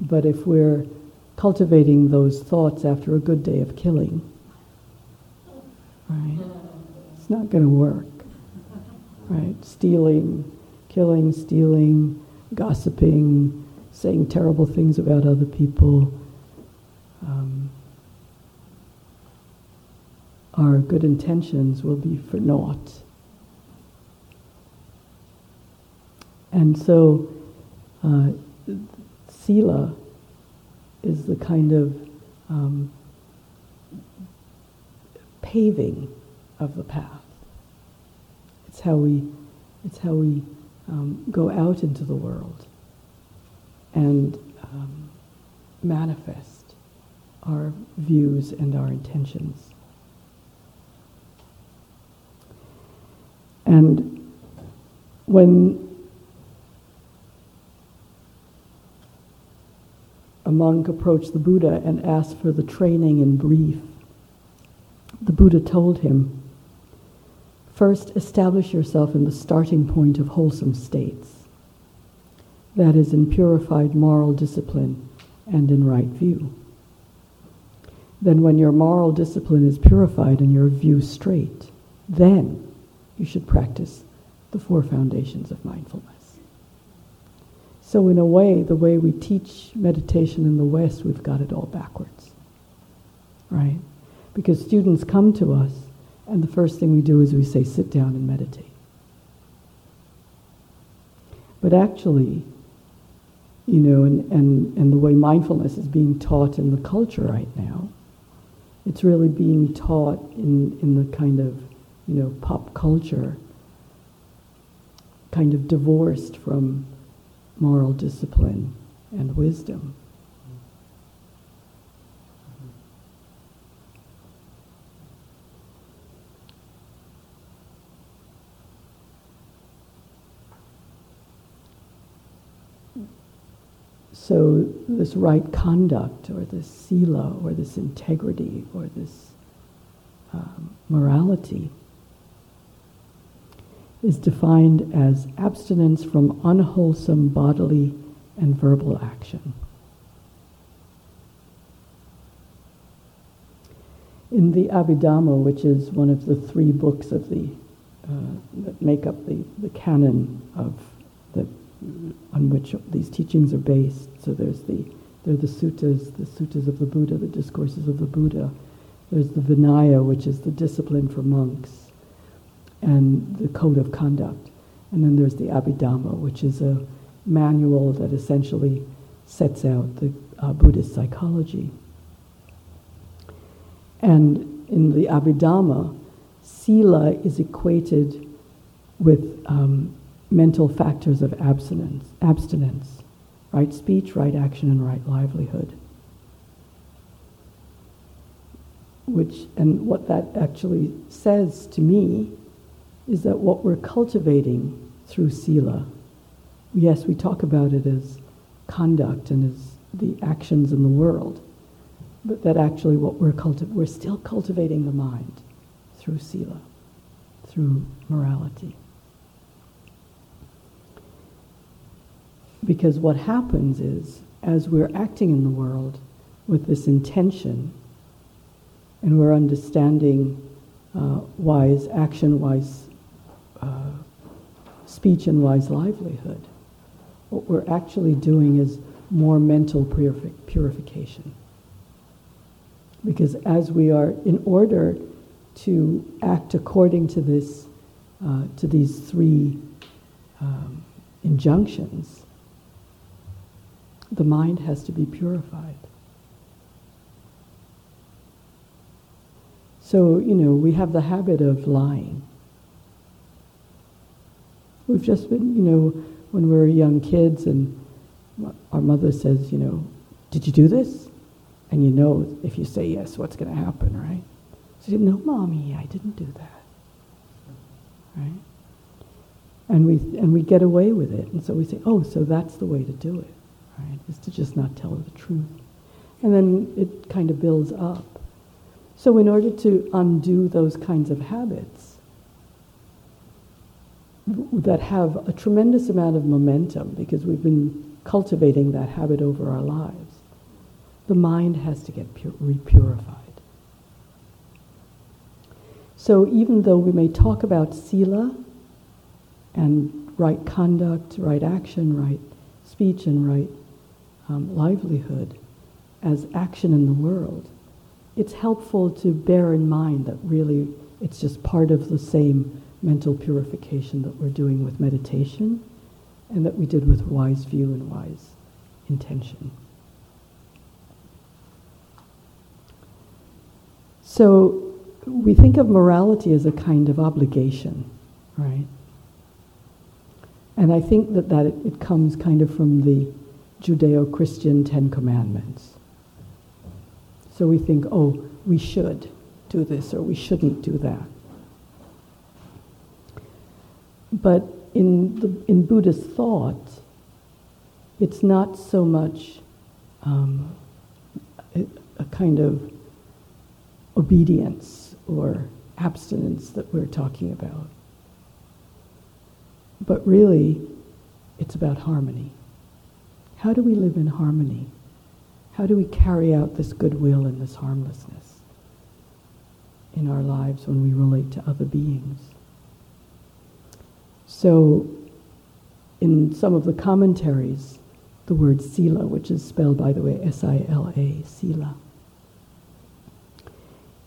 [SPEAKER 1] but if we're cultivating those thoughts after a good day of killing, right, it's not going to work. Right? Stealing, killing, stealing, gossiping, saying terrible things about other people. Um, our good intentions will be for naught. And so, uh, sila is the kind of um, paving of the path. It's how we, it's how we um, go out into the world and um, manifest our views and our intentions. And when a monk approached the Buddha and asked for the training in brief, the Buddha told him, First, establish yourself in the starting point of wholesome states that is, in purified moral discipline and in right view. Then, when your moral discipline is purified and your view straight, then you should practice the four foundations of mindfulness. So, in a way, the way we teach meditation in the West, we've got it all backwards. Right? Because students come to us, and the first thing we do is we say, sit down and meditate. But actually, you know, and, and, and the way mindfulness is being taught in the culture right now. It's really being taught in, in the kind of, you know, pop culture, kind of divorced from moral discipline and wisdom. So, this right conduct, or this sila, or this integrity, or this um, morality, is defined as abstinence from unwholesome bodily and verbal action. In the Abhidhamma, which is one of the three books of the uh, that make up the, the canon of on which these teachings are based. So there's the there are the suttas, the suttas of the Buddha, the discourses of the Buddha. There's the Vinaya, which is the discipline for monks, and the code of conduct. And then there's the Abhidhamma, which is a manual that essentially sets out the uh, Buddhist psychology. And in the Abhidhamma, sila is equated with um, mental factors of abstinence, abstinence, right speech, right action, and right livelihood. which, and what that actually says to me is that what we're cultivating through Sila, yes, we talk about it as conduct and as the actions in the world, but that actually what we're cultivating, we're still cultivating the mind through Sila, through morality. Because what happens is, as we're acting in the world with this intention, and we're understanding uh, wise action, wise uh, speech, and wise livelihood, what we're actually doing is more mental purifi- purification. Because as we are, in order to act according to this, uh, to these three um, injunctions, the mind has to be purified. So, you know, we have the habit of lying. We've just been, you know, when we were young kids and our mother says, you know, did you do this? And you know, if you say yes, what's going to happen, right? So you no, mommy, I didn't do that. Right? And we, and we get away with it. And so we say, oh, so that's the way to do it right? Is to just not tell the truth. And then it kind of builds up. So, in order to undo those kinds of habits that have a tremendous amount of momentum because we've been cultivating that habit over our lives, the mind has to get pur- repurified. So, even though we may talk about sila and right conduct, right action, right speech, and right um, livelihood as action in the world, it's helpful to bear in mind that really it's just part of the same mental purification that we're doing with meditation and that we did with wise view and wise intention. So we think of morality as a kind of obligation, right? And I think that, that it, it comes kind of from the Judeo-Christian Ten Commandments. So we think, oh, we should do this or we shouldn't do that. But in, the, in Buddhist thought, it's not so much um, a, a kind of obedience or abstinence that we're talking about. But really, it's about harmony. How do we live in harmony? How do we carry out this goodwill and this harmlessness in our lives when we relate to other beings? So, in some of the commentaries, the word sila, which is spelled, by the way, S-I-L-A, sila,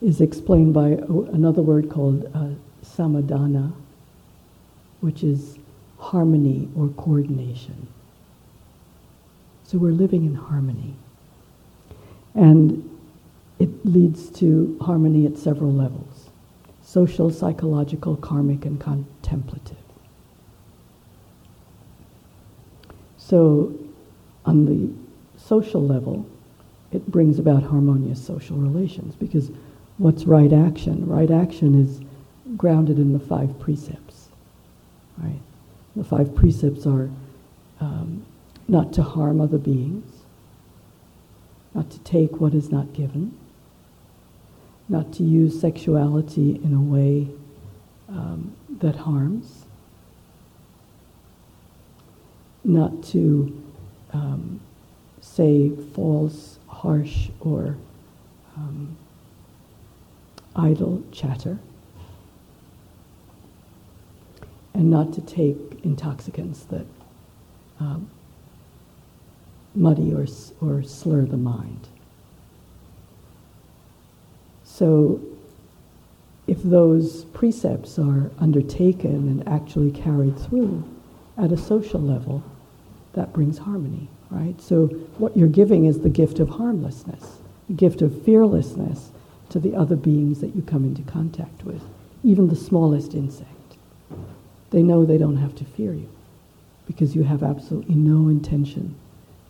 [SPEAKER 1] is explained by another word called uh, samadhana, which is harmony or coordination. So we're living in harmony. And it leads to harmony at several levels social, psychological, karmic, and contemplative. So, on the social level, it brings about harmonious social relations because what's right action? Right action is grounded in the five precepts, right? The five precepts are um, not to harm other beings, not to take what is not given, not to use sexuality in a way um, that harms, not to um, say false, harsh, or um, idle chatter, and not to take intoxicants that um, muddy or, or slur the mind. So, if those precepts are undertaken and actually carried through at a social level, that brings harmony, right? So, what you're giving is the gift of harmlessness, the gift of fearlessness to the other beings that you come into contact with, even the smallest insect. They know they don't have to fear you because you have absolutely no intention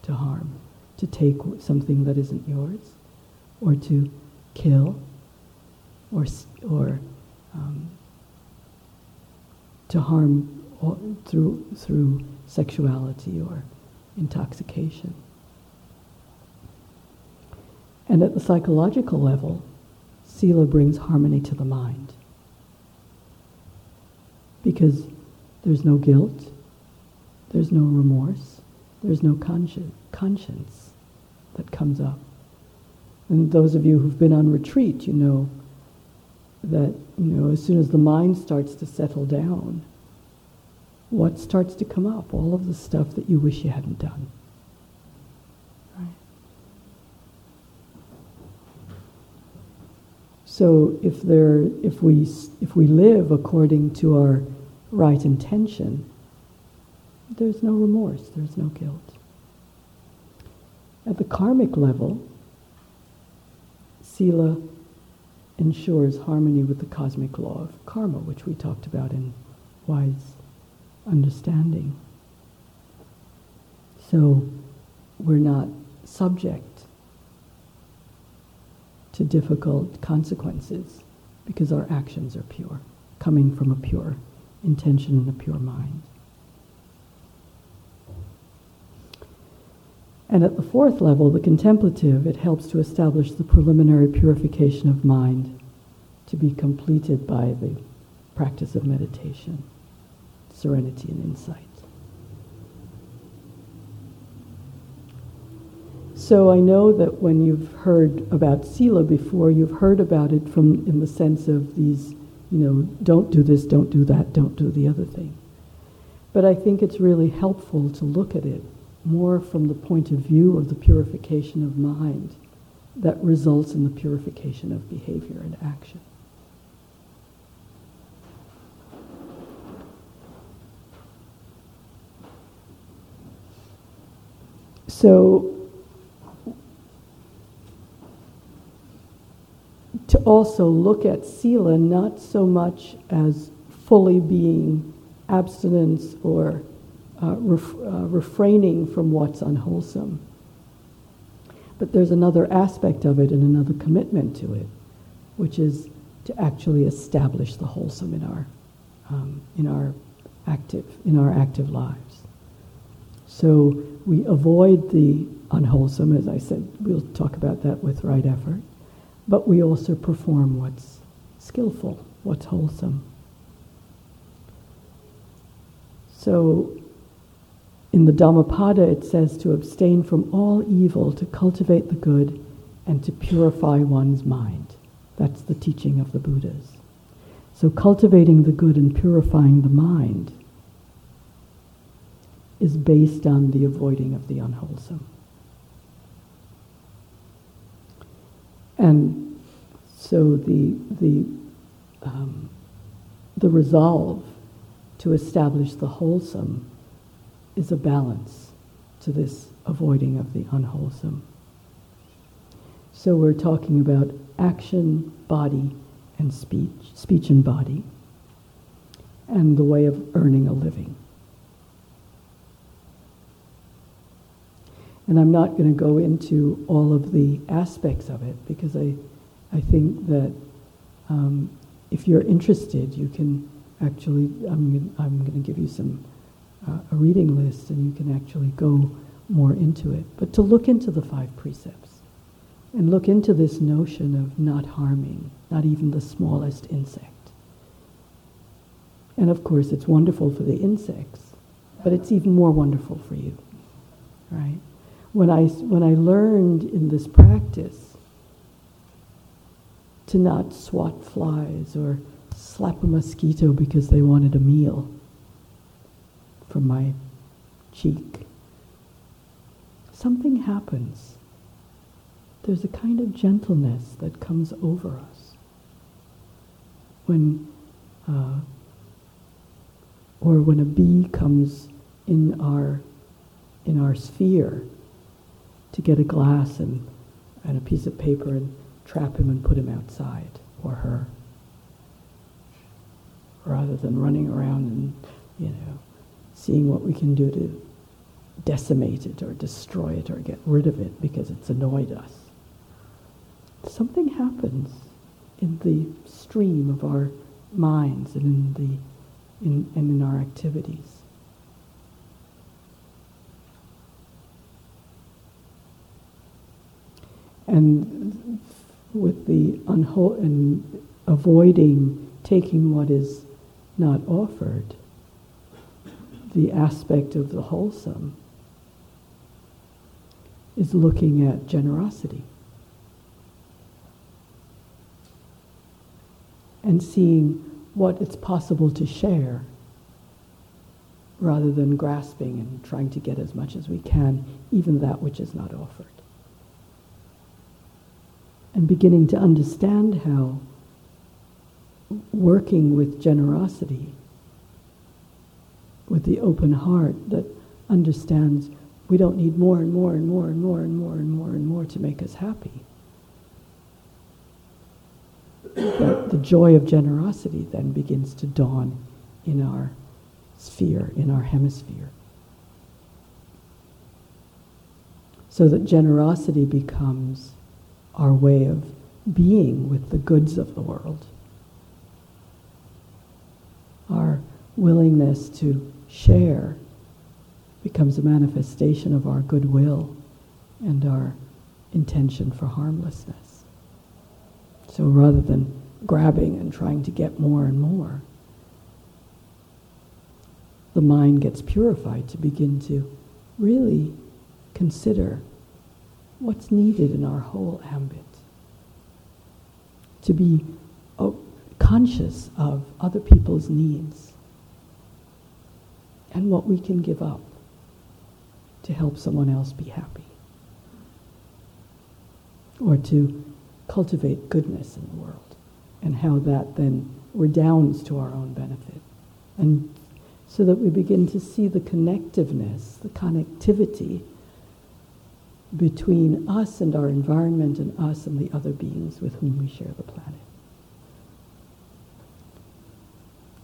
[SPEAKER 1] to harm, to take something that isn't yours, or to kill, or, or um, to harm through, through sexuality or intoxication. And at the psychological level, Sila brings harmony to the mind. Because there's no guilt, there's no remorse, there's no consci- conscience that comes up. And those of you who've been on retreat, you know that, you know, as soon as the mind starts to settle down, what starts to come up? All of the stuff that you wish you hadn't done. So if there, if we, if we live according to our right intention, there's no remorse, there's no guilt. At the karmic level, Sila ensures harmony with the cosmic law of karma, which we talked about in Wise Understanding. So we're not subject to difficult consequences because our actions are pure, coming from a pure intention and a pure mind. And at the fourth level, the contemplative, it helps to establish the preliminary purification of mind to be completed by the practice of meditation, serenity, and insight. So I know that when you've heard about Sila before, you've heard about it from in the sense of these, you know, don't do this, don't do that, don't do the other thing. But I think it's really helpful to look at it more from the point of view of the purification of mind that results in the purification of behavior and action. So, to also look at Sila not so much as fully being abstinence or uh, ref, uh, refraining from what's unwholesome. But there's another aspect of it and another commitment to it, which is to actually establish the wholesome in our, um, in our active, in our active lives. So we avoid the unwholesome, as I said, we'll talk about that with right effort, but we also perform what's skillful, what's wholesome. So in the Dhammapada, it says to abstain from all evil, to cultivate the good, and to purify one's mind. That's the teaching of the Buddhas. So, cultivating the good and purifying the mind is based on the avoiding of the unwholesome. And so the, the, um, the resolve to establish the wholesome is a balance to this avoiding of the unwholesome. So we're talking about action, body, and speech, speech and body, and the way of earning a living. And I'm not going to go into all of the aspects of it because I, I think that um, if you're interested, you can actually, I'm, I'm going to give you some uh, a reading list and you can actually go more into it. But to look into the five precepts and look into this notion of not harming, not even the smallest insect. And of course, it's wonderful for the insects, but it's even more wonderful for you, right? When I, when I learned in this practice to not swat flies or slap a mosquito because they wanted a meal, from my cheek. Something happens. There's a kind of gentleness that comes over us when, uh, or when a bee comes in our in our sphere to get a glass and, and a piece of paper and trap him and put him outside or her rather than running around and you know seeing what we can do to decimate it or destroy it or get rid of it because it's annoyed us. Something happens in the stream of our minds and in the in, and in our activities. And with the unho- and avoiding taking what is not offered, the aspect of the wholesome is looking at generosity and seeing what it's possible to share rather than grasping and trying to get as much as we can, even that which is not offered. And beginning to understand how working with generosity, with the open heart that understands we don't need more and more and more and more and more and more and more to make us happy. But the joy of generosity then begins to dawn in our sphere, in our hemisphere. So that generosity becomes our way of being with the goods of the world. Our willingness to share becomes a manifestation of our goodwill and our intention for harmlessness. So rather than grabbing and trying to get more and more, the mind gets purified to begin to really consider what's needed in our whole ambit. To be oh, conscious of other people's needs and what we can give up to help someone else be happy. Or to cultivate goodness in the world and how that then redounds to our own benefit. And so that we begin to see the connectiveness, the connectivity between us and our environment and us and the other beings with whom we share the planet.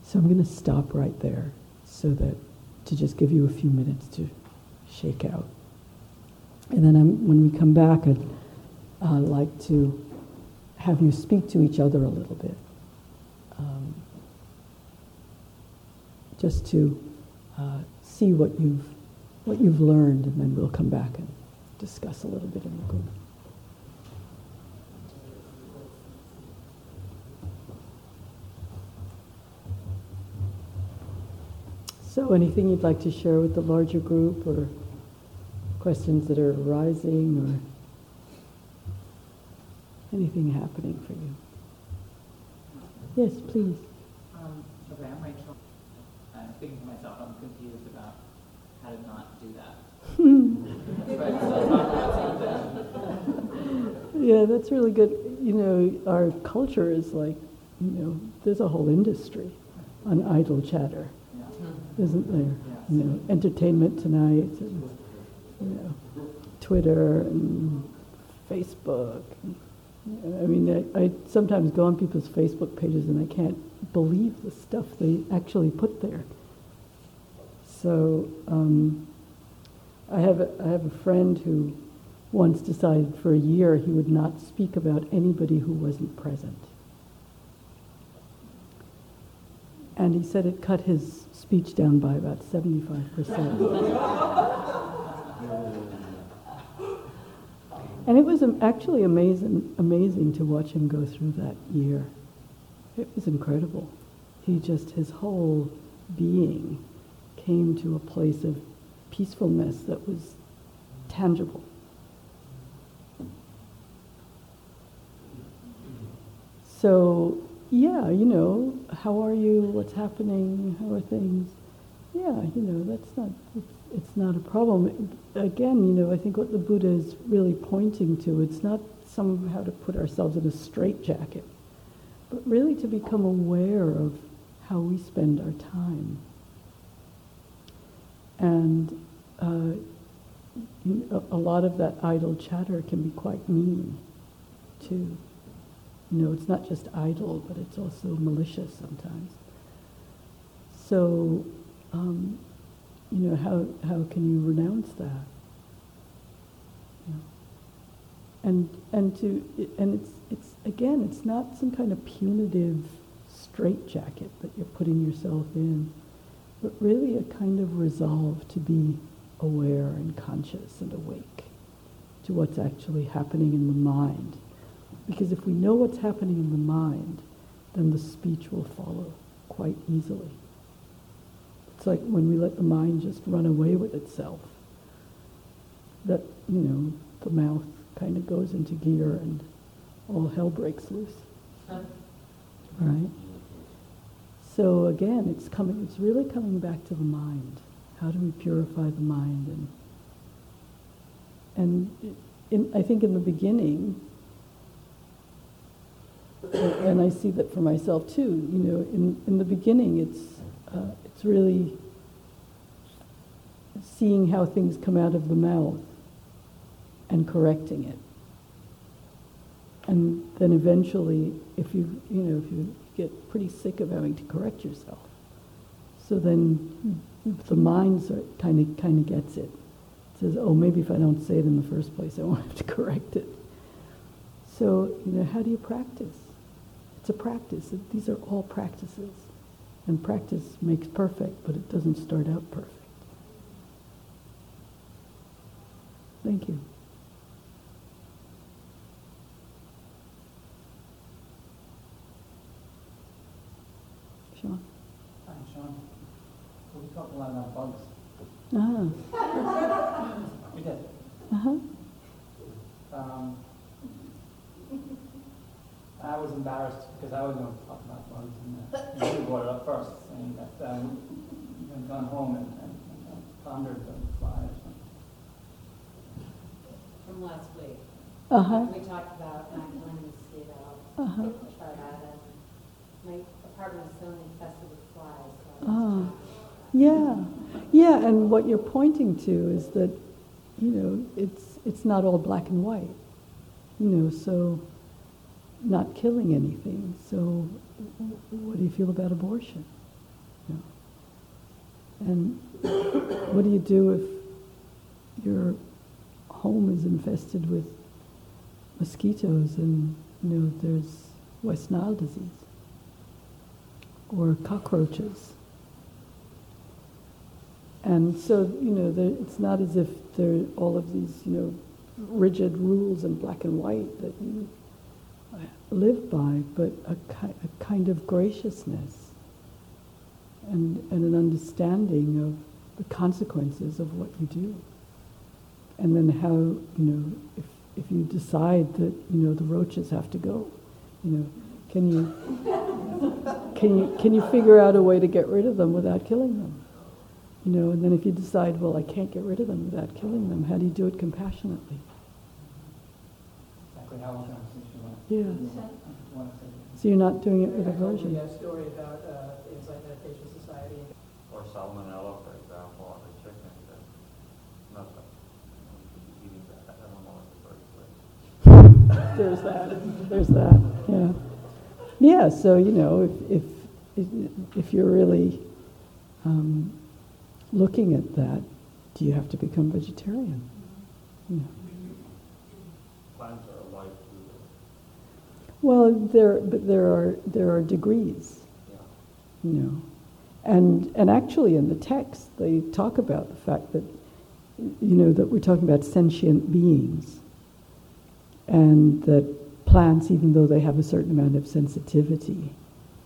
[SPEAKER 1] So I'm going to stop right there so that to just give you a few minutes to shake out. And then I'm, when we come back, I'd uh, like to have you speak to each other a little bit. Um, just to uh, see what you've, what you've learned, and then we'll come back and discuss a little bit in the group. So anything you'd like to share with the larger group or questions that are arising or anything happening for you? Yes, please.
[SPEAKER 3] Um, okay, I'm Rachel. I'm thinking to myself, I'm confused about how to not do that.
[SPEAKER 1] yeah, that's really good. You know, our culture is like, you know, there's a whole industry on idle chatter. Isn't there? You know, entertainment tonight, and, you know, Twitter and Facebook. I mean, I, I sometimes go on people's Facebook pages and I can't believe the stuff they actually put there. So um, I have a, I have a friend who once decided for a year he would not speak about anybody who wasn't present. And he said it cut his speech down by about 75%. and it was actually amazing, amazing to watch him go through that year. It was incredible. He just, his whole being came to a place of peacefulness that was tangible. So, yeah, you know, how are you? What's happening? How are things? Yeah, you know, that's not, it's, it's not a problem. Again, you know, I think what the Buddha is really pointing to, it's not somehow to put ourselves in a straitjacket, but really to become aware of how we spend our time and uh, a lot of that idle chatter can be quite mean, too. You know, it's not just idle, but it's also malicious sometimes. So, um, you know, how, how can you renounce that? You know? And, and, to, and it's, it's again, it's not some kind of punitive straitjacket that you're putting yourself in, but really a kind of resolve to be aware and conscious and awake to what's actually happening in the mind. Because if we know what's happening in the mind, then the speech will follow quite easily. It's like when we let the mind just run away with itself, that, you know, the mouth kind of goes into gear and all hell breaks loose. Right? So again, it's coming, it's really coming back to the mind. How do we purify the mind? And, and in, I think in the beginning, and I see that for myself too, you know, in, in the beginning, it's, uh, it's really seeing how things come out of the mouth and correcting it. And then eventually, if you, you know, if you get pretty sick of having to correct yourself, so then the mind kind of kind of gets it. it. Says, oh, maybe if I don't say it in the first place, I won't have to correct it. So, you know, how do you practice? It's a practice. These are all practices. And practice makes perfect, but it doesn't start out perfect. Thank you. Sean?
[SPEAKER 4] Hi, Sean. We talked a lot about bugs.
[SPEAKER 1] Ah.
[SPEAKER 4] We did.
[SPEAKER 1] Uh-huh.
[SPEAKER 4] Um, I was embarrassed because I was going to talk about bugs, and uh, you brought it up first, saying that um, you've gone home and, and, and pondered the fly or something.
[SPEAKER 5] from last week.
[SPEAKER 1] Uh-huh.
[SPEAKER 5] We talked about not killing mosquito,
[SPEAKER 1] Uh-huh.
[SPEAKER 5] try that, and my apartment is so infested with flies, so I
[SPEAKER 1] Ah. Yeah, yeah, and what you're pointing to is that, you know, it's it's not all black and white, you know. So, not killing anything. So, what do you feel about abortion? And what do you do if your home is infested with mosquitoes and you know there's West Nile disease or cockroaches? And so, you know, there, it's not as if there are all of these, you know, rigid rules in black and white that you live by, but a, ki- a kind of graciousness and, and an understanding of the consequences of what you do. And then how, you know, if, if you decide that, you know, the roaches have to go, you know, can you, can you, can you figure out a way to get rid of them without killing them? You know, and then if you decide, well, I can't get rid of them without killing them, how do you do it compassionately?
[SPEAKER 4] Exactly how
[SPEAKER 1] Yeah.
[SPEAKER 4] to want to say.
[SPEAKER 1] So you're not doing it with aversion.
[SPEAKER 6] you a story about uh, the Insight Meditation Society.
[SPEAKER 7] Or salmonella, for example, on the chicken, that, not that, you should be eating that, I don't know in the first.
[SPEAKER 1] There's that. There's that. Yeah. Yeah. So you know, if if if you're really um, looking at that, do you have to become vegetarian? You know.
[SPEAKER 7] Plants are alive too,
[SPEAKER 1] Well, there but there are there are degrees.
[SPEAKER 7] yeah.
[SPEAKER 1] you know. And, and actually in the text, they talk about the fact that, you know, that we're talking about sentient beings. And that plants, even though they have a certain amount of sensitivity,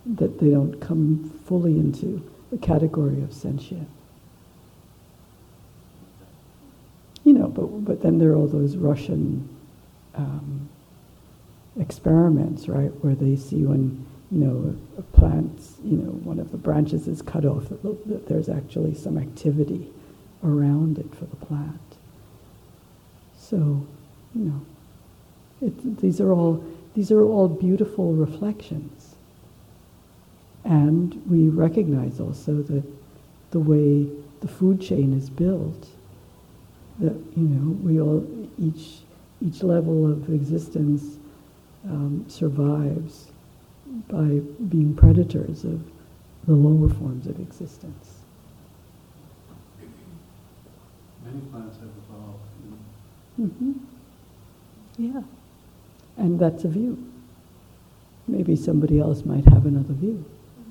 [SPEAKER 1] that they don't come fully into the category of sentient. You know, but, but then there are all those Russian um, experiments, right, where they see when, you know, a plant, you know, one of the branches is cut off, that, that there's actually some activity around it for the plant. So, you know, it, these are all these are all beautiful reflections, and we recognize also that the way the food chain is built, that you know, we all each each level of existence um, survives by being predators of the lower forms of existence.
[SPEAKER 8] Many plants have evolved.
[SPEAKER 1] Mm-hmm. Yeah, and that's a view. maybe somebody else might have another view,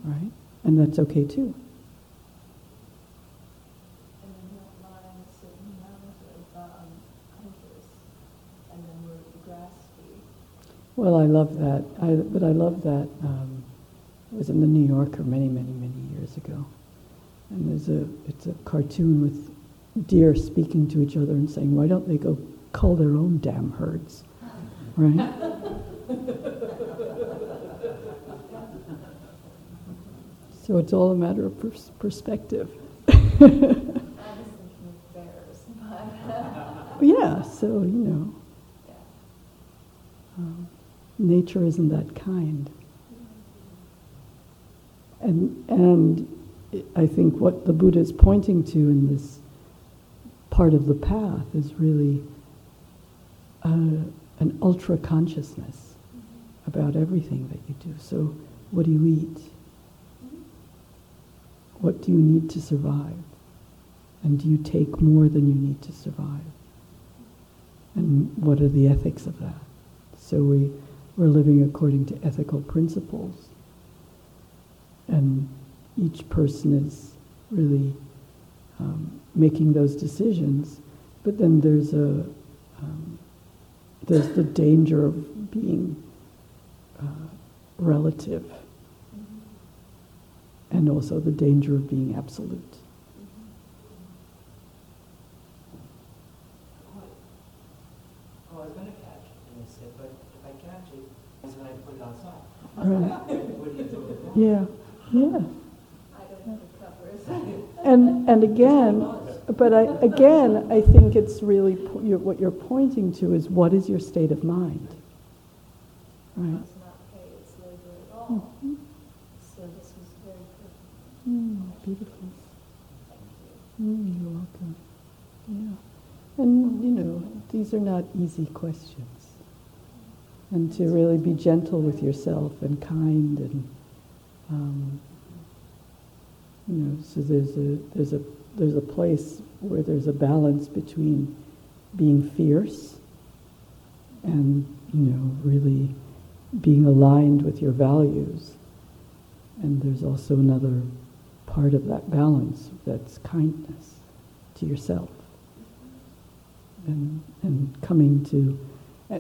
[SPEAKER 1] right? And that's okay too.
[SPEAKER 9] And then not lying a certain amount of um, hunters, and then we're graspy.
[SPEAKER 1] Well, I love that. I, but I love that. Um, it was in the New Yorker many, many, many years ago, and there's a it's a cartoon with deer speaking to each other and saying, "Why don't they go cull their own damn herds?" Right? so it's all a matter of pers- perspective.
[SPEAKER 9] I was thinking of bears, but
[SPEAKER 1] yeah. So you know, um, nature isn't that kind. And, and I think what the Buddha is pointing to in this part of the path is really uh, an ultra consciousness about everything that you do. So, what do you eat? What do you need to survive? And do you take more than you need to survive? And what are the ethics of that? So we, we're living according to ethical principles and each person is really um, making those decisions. But then there's a um, there's the danger of being uh, relative, and also the danger of being absolute.
[SPEAKER 2] Oh, I was gonna catch it, and I said, but if I catch it, it's when I put it outside.
[SPEAKER 1] Right? Yeah, yeah. And and again, but I again I think it's really po- you're, what you're pointing to is what is your state of mind, right? Mhm.
[SPEAKER 9] Very.
[SPEAKER 1] Mm, beautiful. Mm, you're welcome. Yeah. And, you know, these are not easy questions. And to really be gentle with yourself and kind and, um, you know, so there's a, there's a, there's a place where there's a balance between being fierce and, you know, really being aligned with your values. And there's also another part of that balance that's kindness to yourself and and coming to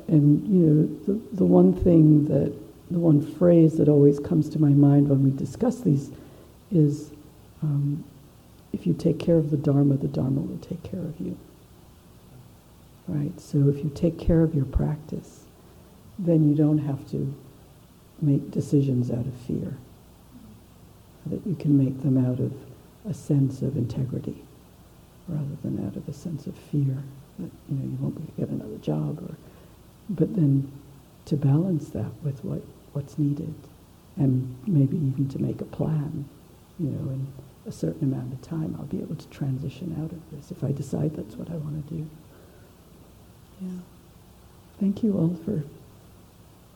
[SPEAKER 1] and you know the, the one thing that the one phrase that always comes to my mind when we discuss these is um, if you take care of the dharma the dharma will take care of you. Right? So if you take care of your practice then you don't have to make decisions out of fear. That you can make them out of a sense of integrity rather than out of a sense of fear that you know you won't get another job or but then to balance that with what what's needed. And maybe even to make a plan you know in a certain amount of time I'll be able to transition out of this if I decide that's what I want to do. Yeah. Thank you all for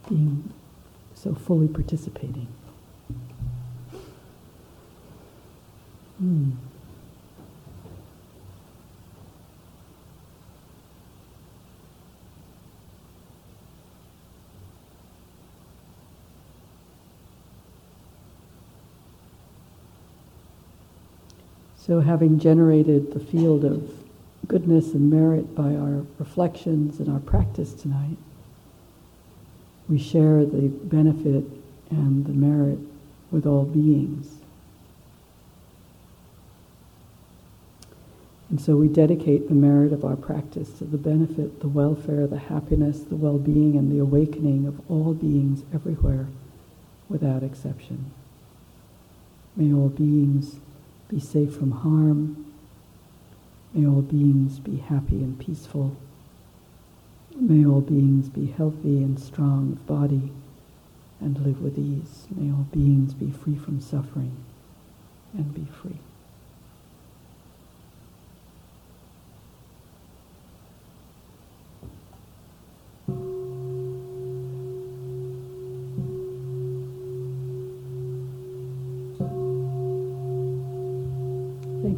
[SPEAKER 1] being so fully participating. Hmm. So, having generated the field of goodness and merit by our reflections and our practice tonight, we share the benefit and the merit with all beings. And so we dedicate the merit of our practice to the benefit, the welfare, the happiness, the well being, and the awakening of all beings everywhere without exception. May all beings be safe from harm. May all beings be happy and peaceful. May all beings be healthy and strong of body and live with ease. May all beings be free from suffering and be free. Thank